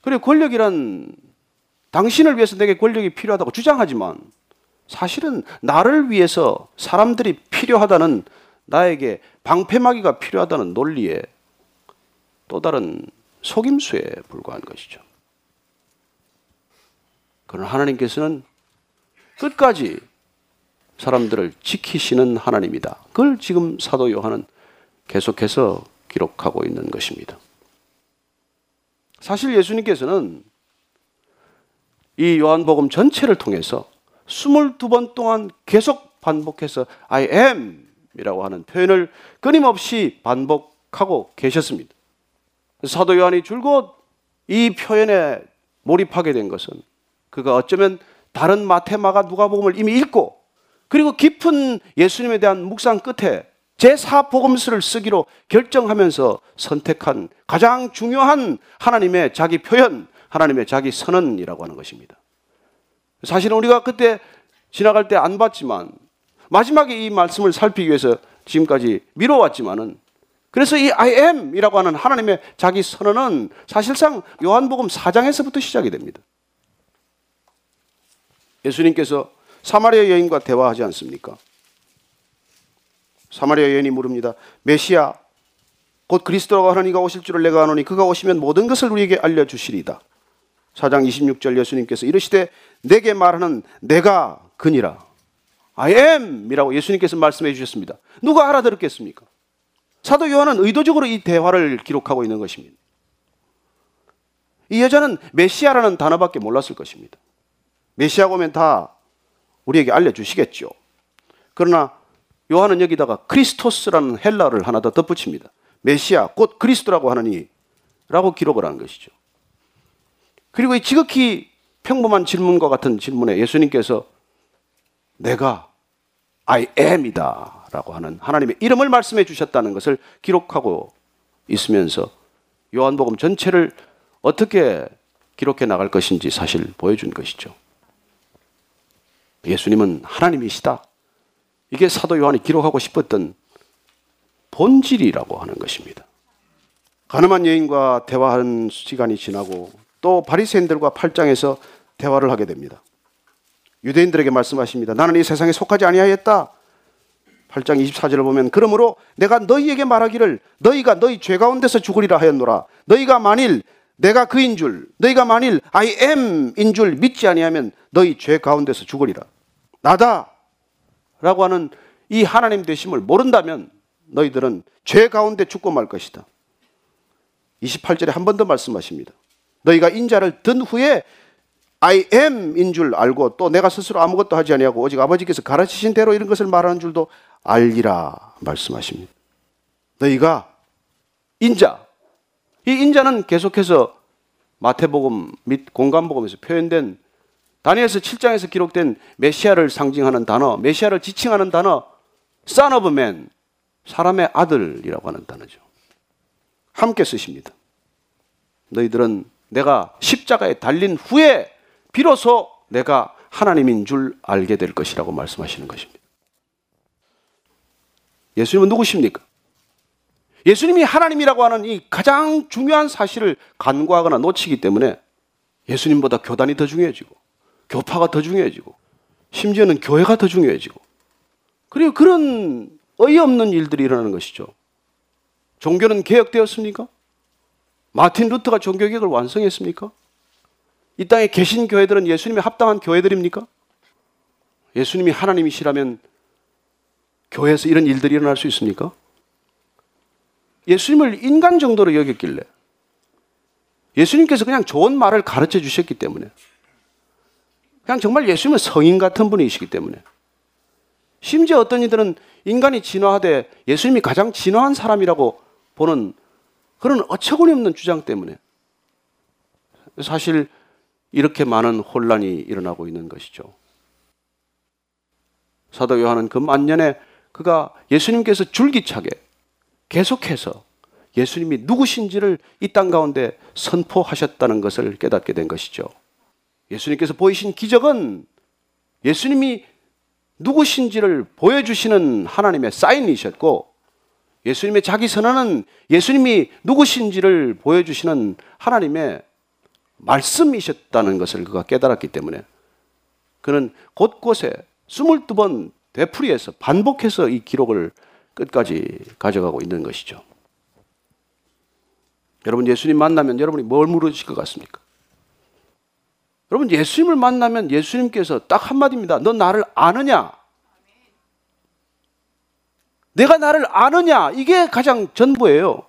그리고 권력이란 당신을 위해서 내게 권력이 필요하다고 주장하지만 사실은 나를 위해서 사람들이 필요하다는 나에게 방패막이가 필요하다는 논리에 또 다른 속임수에 불과한 것이죠. 그러나 하나님께서는 끝까지 사람들을 지키시는 하나님이다. 그걸 지금 사도 요한은 계속해서 기록하고 있는 것입니다. 사실 예수님께서는 이 요한복음 전체를 통해서 22번 동안 계속 반복해서 I am 이라고 하는 표현을 끊임없이 반복하고 계셨습니다. 사도 요한이 줄곧 이 표현에 몰입하게 된 것은 그가 어쩌면 다른 마테마가 누가복음을 이미 읽고 그리고 깊은 예수님에 대한 묵상 끝에 제4복음서를 쓰기로 결정하면서 선택한 가장 중요한 하나님의 자기 표현, 하나님의 자기 선언이라고 하는 것입니다. 사실은 우리가 그때 지나갈 때 안 봤지만 마지막에 이 말씀을 살피기 위해서 지금까지 미뤄왔지만은 그래서 이 I am이라고 하는 하나님의 자기 선언은 사실상 요한복음 4장에서부터 시작이 됩니다. 예수님께서 사마리아 여인과 대화하지 않습니까? 사마리아 여인이 물읍니다. 메시아 곧 그리스도라고 하는 이가 오실 줄을 내가 아노니 그가 오시면 모든 것을 우리에게 알려 주시리다. 4장 26절 예수님께서 이르시되 내게 말하는 내가 그니라. I am이라고 예수님께서 말씀해 주셨습니다. 누가 알아들었겠습니까? 사도 요한은 의도적으로 이 대화를 기록하고 있는 것입니다. 이 여자는 메시아라는 단어밖에 몰랐을 것입니다. 메시아가 오면 다 우리에게 알려주시겠죠. 그러나 요한은 여기다가 크리스토스라는 헬라를 하나 더 덧붙입니다. 메시아, 곧 그리스도라고 하느니 라고 기록을 한 것이죠. 그리고 이 지극히 평범한 질문과 같은 질문에 예수님께서 내가 I am이다 라고 하는 하나님의 이름을 말씀해 주셨다는 것을 기록하고 있으면서 요한복음 전체를 어떻게 기록해 나갈 것인지 사실 보여준 것이죠. 예수님은 하나님이시다. 이게 사도 요한이 기록하고 싶었던 본질이라고 하는 것입니다. 가늠한 여인과 대화하는 시간이 지나고 또 바리새인들과 8장에서 대화를 하게 됩니다. 유대인들에게 말씀하십니다. 나는 이 세상에 속하지 아니하였다. 8장 24절을 보면 그러므로 내가 너희에게 말하기를 너희가 너희 죄 가운데서 죽으리라 하였노라. 너희가 만일 내가 그인 줄 너희가 만일 I am인 줄 믿지 아니하면 너희 죄 가운데서 죽으리라. 나다 라고 하는 이 하나님 되심을 모른다면 너희들은 죄 가운데 죽고 말 것이다. 28절에 한 번 더 말씀하십니다. 너희가 인자를 든 후에 I am인 줄 알고 또 내가 스스로 아무것도 하지 아니하고 오직 아버지께서 가르치신 대로 이런 것을 말하는 줄도 알리라 말씀하십니다. 너희가 인자 이 인자는 계속해서 마태복음 및 공간복음에서 표현된 다니엘서 7장에서 기록된 메시아를 상징하는 단어, 메시아를 지칭하는 단어, son of man, 사람의 아들이라고 하는 단어죠. 함께 쓰십니다. 너희들은 내가 십자가에 달린 후에 비로소 내가 하나님인 줄 알게 될 것이라고 말씀하시는 것입니다. 예수님은 누구십니까? 예수님이 하나님이라고 하는 이 가장 중요한 사실을 간과하거나 놓치기 때문에 예수님보다 교단이 더 중요해지고 교파가 더 중요해지고 심지어는 교회가 더 중요해지고 그리고 그런 어이없는 일들이 일어나는 것이죠. 종교는 개혁되었습니까? 마틴 루터가 종교 개혁을 완성했습니까? 이 땅에 계신 교회들은 예수님이 합당한 교회들입니까? 예수님이 하나님이시라면 교회에서 이런 일들이 일어날 수 있습니까? 예수님을 인간 정도로 여겼길래 예수님께서 그냥 좋은 말을 가르쳐 주셨기 때문에 그냥 정말 예수님은 성인 같은 분이시기 때문에 심지어 어떤 이들은 인간이 진화하되 예수님이 가장 진화한 사람이라고 보는 그런 어처구니 없는 주장 때문에 사실 이렇게 많은 혼란이 일어나고 있는 것이죠. 사도 요한은 그 만년에 그가 예수님께서 줄기차게 계속해서 예수님이 누구신지를 이 땅 가운데 선포하셨다는 것을 깨닫게 된 것이죠. 예수님께서 보이신 기적은 예수님이 누구신지를 보여주시는 하나님의 사인이셨고 예수님의 자기 선언은 예수님이 누구신지를 보여주시는 하나님의 말씀이셨다는 것을 그가 깨달았기 때문에 그는 곳곳에 22번 되풀이해서 반복해서 이 기록을 끝까지 가져가고 있는 것이죠. 여러분 예수님 만나면 여러분이 뭘 물으실 것 같습니까? 여러분 예수님을 만나면 예수님께서 딱 한마디입니다. 너 나를 아느냐? 내가 나를 아느냐? 이게 가장 전부예요.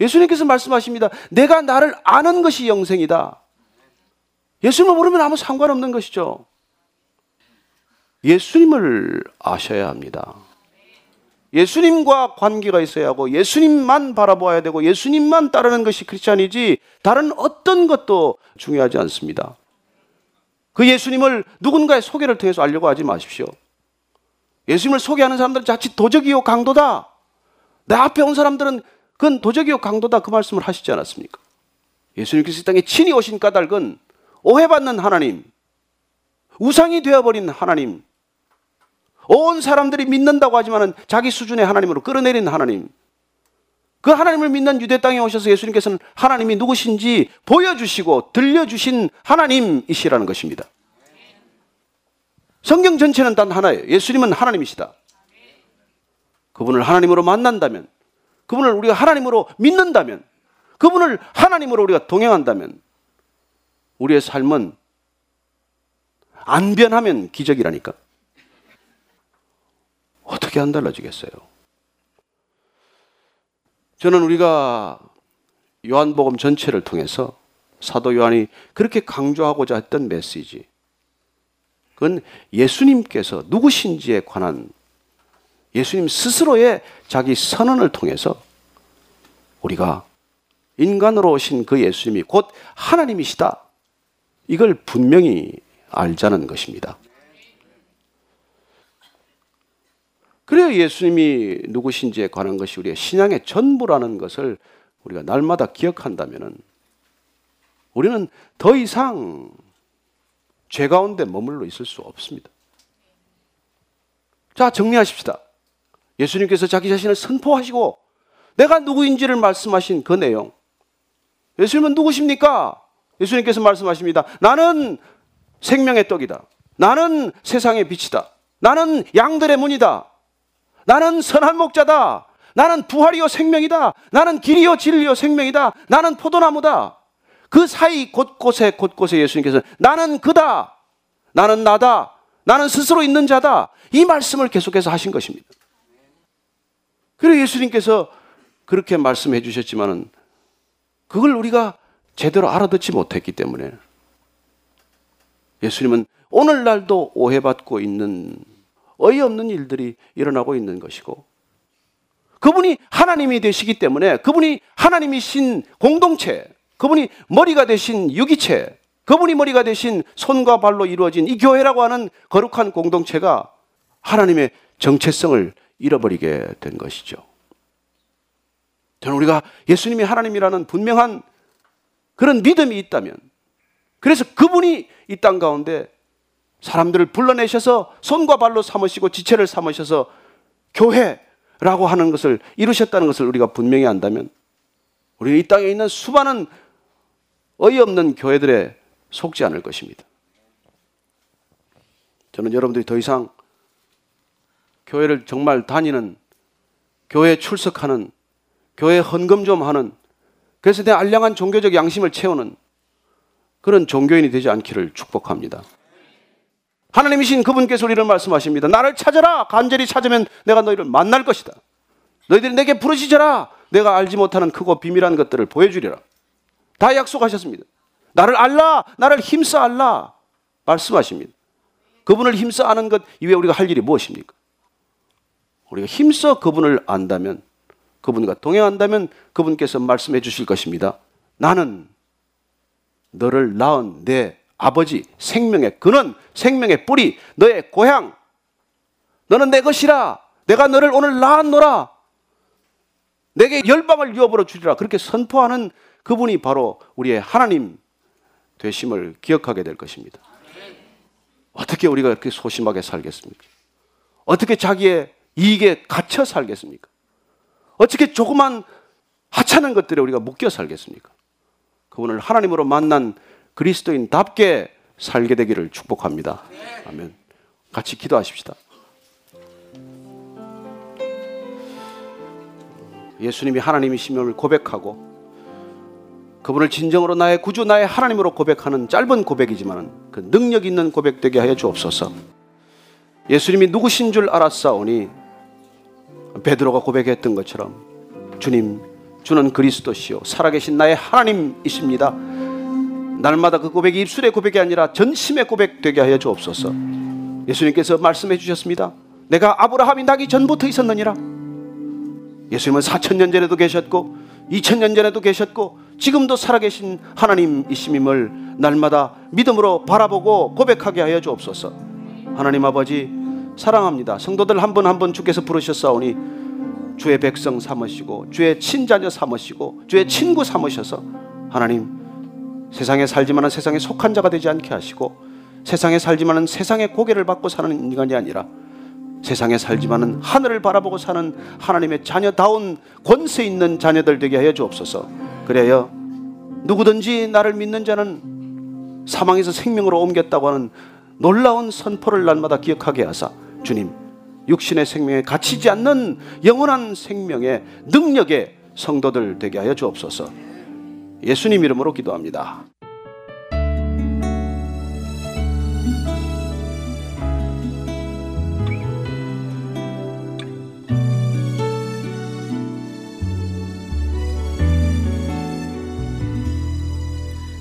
예수님께서 말씀하십니다. 내가 나를 아는 것이 영생이다. 예수님을 모르면 아무 상관없는 것이죠. 예수님을 아셔야 합니다. 예수님과 관계가 있어야 하고 예수님만 바라보아야 되고 예수님만 따르는 것이 크리스찬이지 다른 어떤 것도 중요하지 않습니다. 그 예수님을 누군가의 소개를 통해서 알려고 하지 마십시오. 예수님을 소개하는 사람들은 자칫 도적이요 강도다. 내 앞에 온 사람들은 그건 도적이요 강도다 그 말씀을 하시지 않았습니까? 예수님께서 이 땅에 친히 오신 까닭은 오해받는 하나님, 우상이 되어버린 하나님, 온 사람들이 믿는다고 하지만 자기 수준의 하나님으로 끌어내린 하나님. 그 하나님을 믿는 유대 땅에 오셔서 예수님께서는 하나님이 누구신지 보여주시고 들려주신 하나님이시라는 것입니다. 성경 전체는 단 하나예요. 예수님은 하나님이시다. 그분을 하나님으로 만난다면, 그분을 우리가 하나님으로 믿는다면, 그분을 하나님으로 우리가 동행한다면, 우리의 삶은 안 변하면 기적이라니까. 어떻게 안 달라지겠어요? 저는 우리가 요한복음 전체를 통해서 사도 요한이 그렇게 강조하고자 했던 메시지. 그건 예수님께서 누구신지에 관한 예수님 스스로의 자기 선언을 통해서 우리가 인간으로 오신 그 예수님이 곧 하나님이시다. 이걸 분명히 알자는 것입니다. 그래야 예수님이 누구신지에 관한 것이 우리의 신앙의 전부라는 것을 우리가 날마다 기억한다면 우리는 더 이상 죄 가운데 머물러 있을 수 없습니다. 자, 정리하십시다. 예수님께서 자기 자신을 선포하시고 내가 누구인지를 말씀하신 그 내용. 예수님은 누구십니까? 예수님께서 말씀하십니다. 나는 생명의 떡이다. 나는 세상의 빛이다. 나는 양들의 문이다. 나는 선한 목자다. 나는 부활이요 생명이다. 나는 길이요 진리요 생명이다. 나는 포도나무다. 그 사이 곳곳에 곳곳에 예수님께서 나는 그다. 나는 나다. 나는 스스로 있는 자다. 이 말씀을 계속해서 하신 것입니다. 그리고 예수님께서 그렇게 말씀해 주셨지만은 그걸 우리가 제대로 알아듣지 못했기 때문에 예수님은 오늘날도 오해받고 있는 어이없는 일들이 일어나고 있는 것이고 그분이 하나님이 되시기 때문에 그분이 하나님이신 공동체, 그분이 머리가 되신 유기체, 그분이 머리가 되신 손과 발로 이루어진 이 교회라고 하는 거룩한 공동체가 하나님의 정체성을 잃어버리게 된 것이죠. 저는 우리가 예수님이 하나님이라는 분명한 그런 믿음이 있다면, 그래서 그분이 이 땅 가운데 사람들을 불러내셔서 손과 발로 삼으시고 지체를 삼으셔서 교회라고 하는 것을 이루셨다는 것을 우리가 분명히 안다면 우리는 이 땅에 있는 수많은 어이없는 교회들에 속지 않을 것입니다. 저는 여러분들이 더 이상 교회를 정말 다니는 교회에 출석하는 교회 헌금 좀 하는 그래서 내 알량한 종교적 양심을 채우는 그런 종교인이 되지 않기를 축복합니다. 하나님이신 그분께서 우리를 말씀하십니다. 나를 찾아라. 간절히 찾으면 내가 너희를 만날 것이다. 너희들이 내게 부르시져라. 내가 알지 못하는 크고 비밀한 것들을 보여주리라. 다 약속하셨습니다. 나를 알라. 나를 힘써 알라. 말씀하십니다. 그분을 힘써 아는 것 이외에 우리가 할 일이 무엇입니까? 우리가 힘써 그분을 안다면, 그분과 동행한다면 그분께서 말씀해 주실 것입니다. 나는 너를 낳은 내 아버지, 생명의 근원, 생명의 뿌리, 너의 고향. 너는 내 것이라. 내가 너를 오늘 낳았노라. 내게 열방을 유업으로 주리라. 그렇게 선포하는 그분이 바로 우리의 하나님 되심을 기억하게 될 것입니다. 어떻게 우리가 이렇게 소심하게 살겠습니까? 어떻게 자기의 이익에 갇혀 살겠습니까? 어떻게 조그만 하찮은 것들에 우리가 묶여 살겠습니까? 그분을 하나님으로 만난 그리스도인답게 살게 되기를 축복합니다. 아멘. 같이 기도하십시다. 예수님이 하나님이심을 고백하고 그분을 진정으로 나의 구주 나의 하나님으로 고백하는 짧은 고백이지만 그 능력 있는 고백 되게 하여 주옵소서. 예수님이 누구신 줄 알았사오니 베드로가 고백했던 것처럼 주님 주는 그리스도시요 살아계신 나의 하나님이십니다. 날마다 그 고백이 입술의 고백이 아니라 전심의 고백 되게 하여 주옵소서. 예수님께서 말씀해 주셨습니다. 내가 아브라함이 나기 전부터 있었느니라. 예수님은 4천 년 전에도 계셨고 2천 년 전에도 계셨고 지금도 살아계신 하나님이심임을 날마다 믿음으로 바라보고 고백하게 하여 주옵소서. 하나님 아버지 사랑합니다. 성도들 한 분 한 분 주께서 부르셨사오니 주의 백성 삼으시고 주의 친자녀 삼으시고 주의 친구 삼으셔서 하나님 세상에 살지만은 세상에 속한 자가 되지 않게 하시고 세상에 살지만은 세상의 고개를 받고 사는 인간이 아니라 세상에 살지만은 하늘을 바라보고 사는 하나님의 자녀다운 권세 있는 자녀들 되게 하여 주옵소서. 그래요. 누구든지 나를 믿는 자는 사망에서 생명으로 옮겼다고 하는 놀라운 선포를 날마다 기억하게 하사 주님 육신의 생명에 갇히지 않는 영원한 생명의 능력의 성도들 되게 하여 주옵소서. 예수님 이름으로 기도합니다.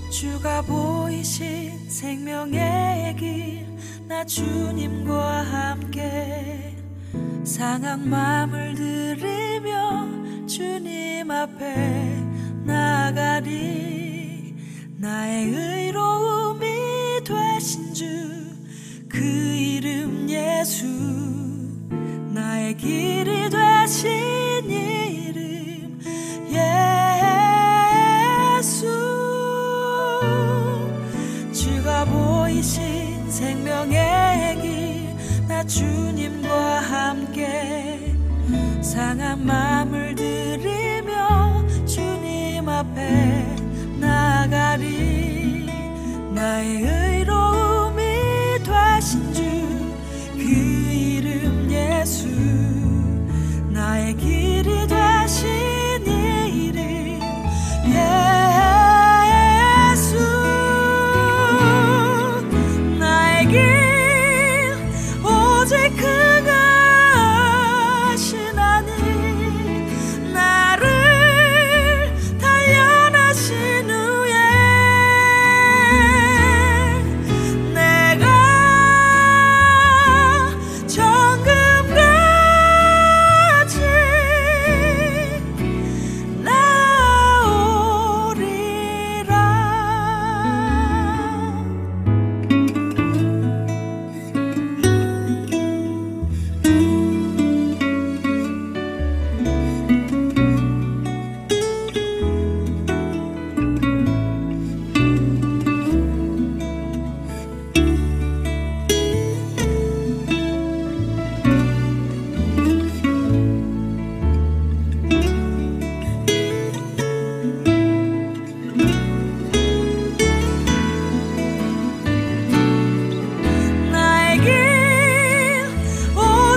주가 보이신 생명의 길 나 주님과 함께 상한 마음을 들으며 주님 앞에 나가리 나의 의로움이 되신 주 그 이름 예수. 나의 길이 되신 이름 예수. 주가 보이신 생명의 길 나 주님과 함께 상한 마음을 주님 앞에 나가리 나의 의로움이 되신 주 그 이름 예수 나의 길이 되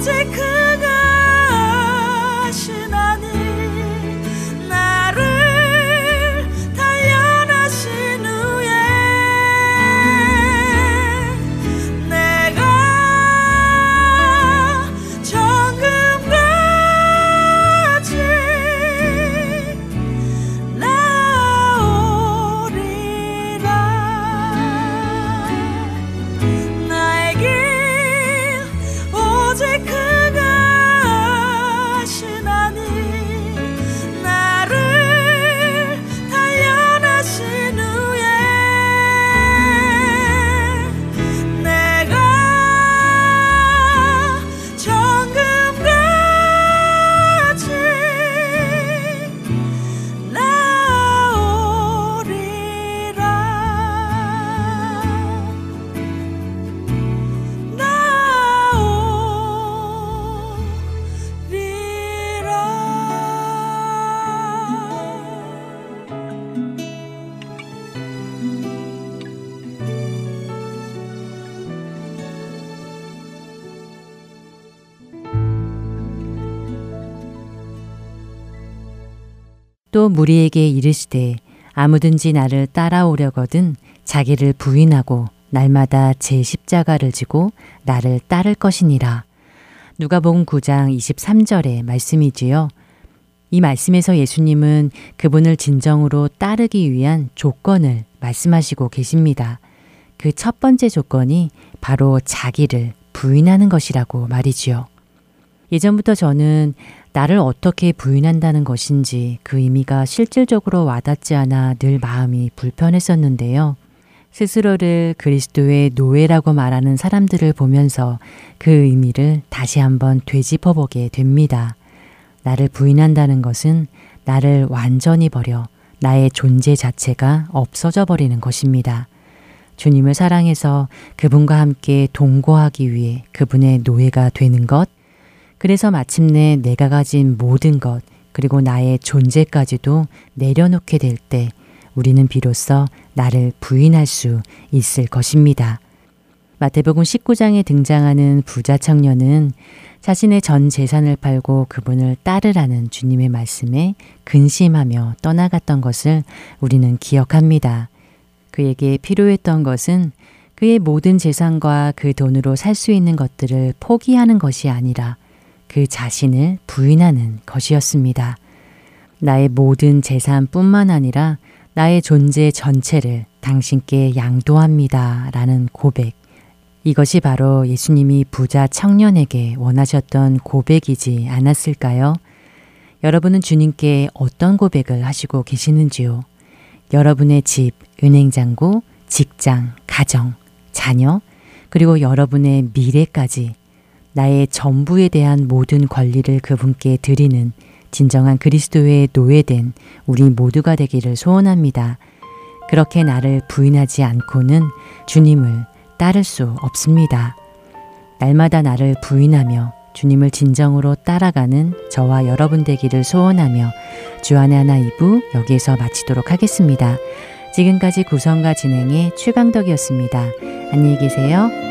오직 그가 또 무리에게 이르시되 아무든지 나를 따라오려거든 자기를 부인하고 날마다 제 십자가를 지고 나를 따를 것이니라. 누가복음 9장 23절의 말씀이지요. 이 말씀에서 예수님은 그분을 진정으로 따르기 위한 조건을 말씀하시고 계십니다. 그 첫 번째 조건이 바로 자기를 부인하는 것이라고 말이지요. 예전부터 저는 나를 어떻게 부인한다는 것인지 그 의미가 실질적으로 와닿지 않아 늘 마음이 불편했었는데요. 스스로를 그리스도의 노예라고 말하는 사람들을 보면서 그 의미를 다시 한번 되짚어 보게 됩니다. 나를 부인한다는 것은 나를 완전히 버려 나의 존재 자체가 없어져 버리는 것입니다. 주님을 사랑해서 그분과 함께 동거하기 위해 그분의 노예가 되는 것, 그래서 마침내 내가 가진 모든 것, 그리고 나의 존재까지도 내려놓게 될 때 우리는 비로소 나를 부인할 수 있을 것입니다. 마태복음 19장에 등장하는 부자 청년은 자신의 전 재산을 팔고 그분을 따르라는 주님의 말씀에 근심하며 떠나갔던 것을 우리는 기억합니다. 그에게 필요했던 것은 그의 모든 재산과 그 돈으로 살 수 있는 것들을 포기하는 것이 아니라 그 자신을 부인하는 것이었습니다. 나의 모든 재산뿐만 아니라 나의 존재 전체를 당신께 양도합니다. 라는 고백. 이것이 바로 예수님이 부자 청년에게 원하셨던 고백이지 않았을까요? 여러분은 주님께 어떤 고백을 하시고 계시는지요? 여러분의 집, 은행장고, 직장, 가정, 자녀, 그리고 여러분의 미래까지 나의 전부에 대한 모든 권리를 그분께 드리는 진정한 그리스도의 노예된 우리 모두가 되기를 소원합니다. 그렇게 나를 부인하지 않고는 주님을 따를 수 없습니다. 날마다 나를 부인하며 주님을 진정으로 따라가는 저와 여러분 되기를 소원하며 주안의 하나 2부 여기에서 마치도록 하겠습니다. 지금까지 구성과 진행의 최강덕이었습니다. 안녕히 계세요.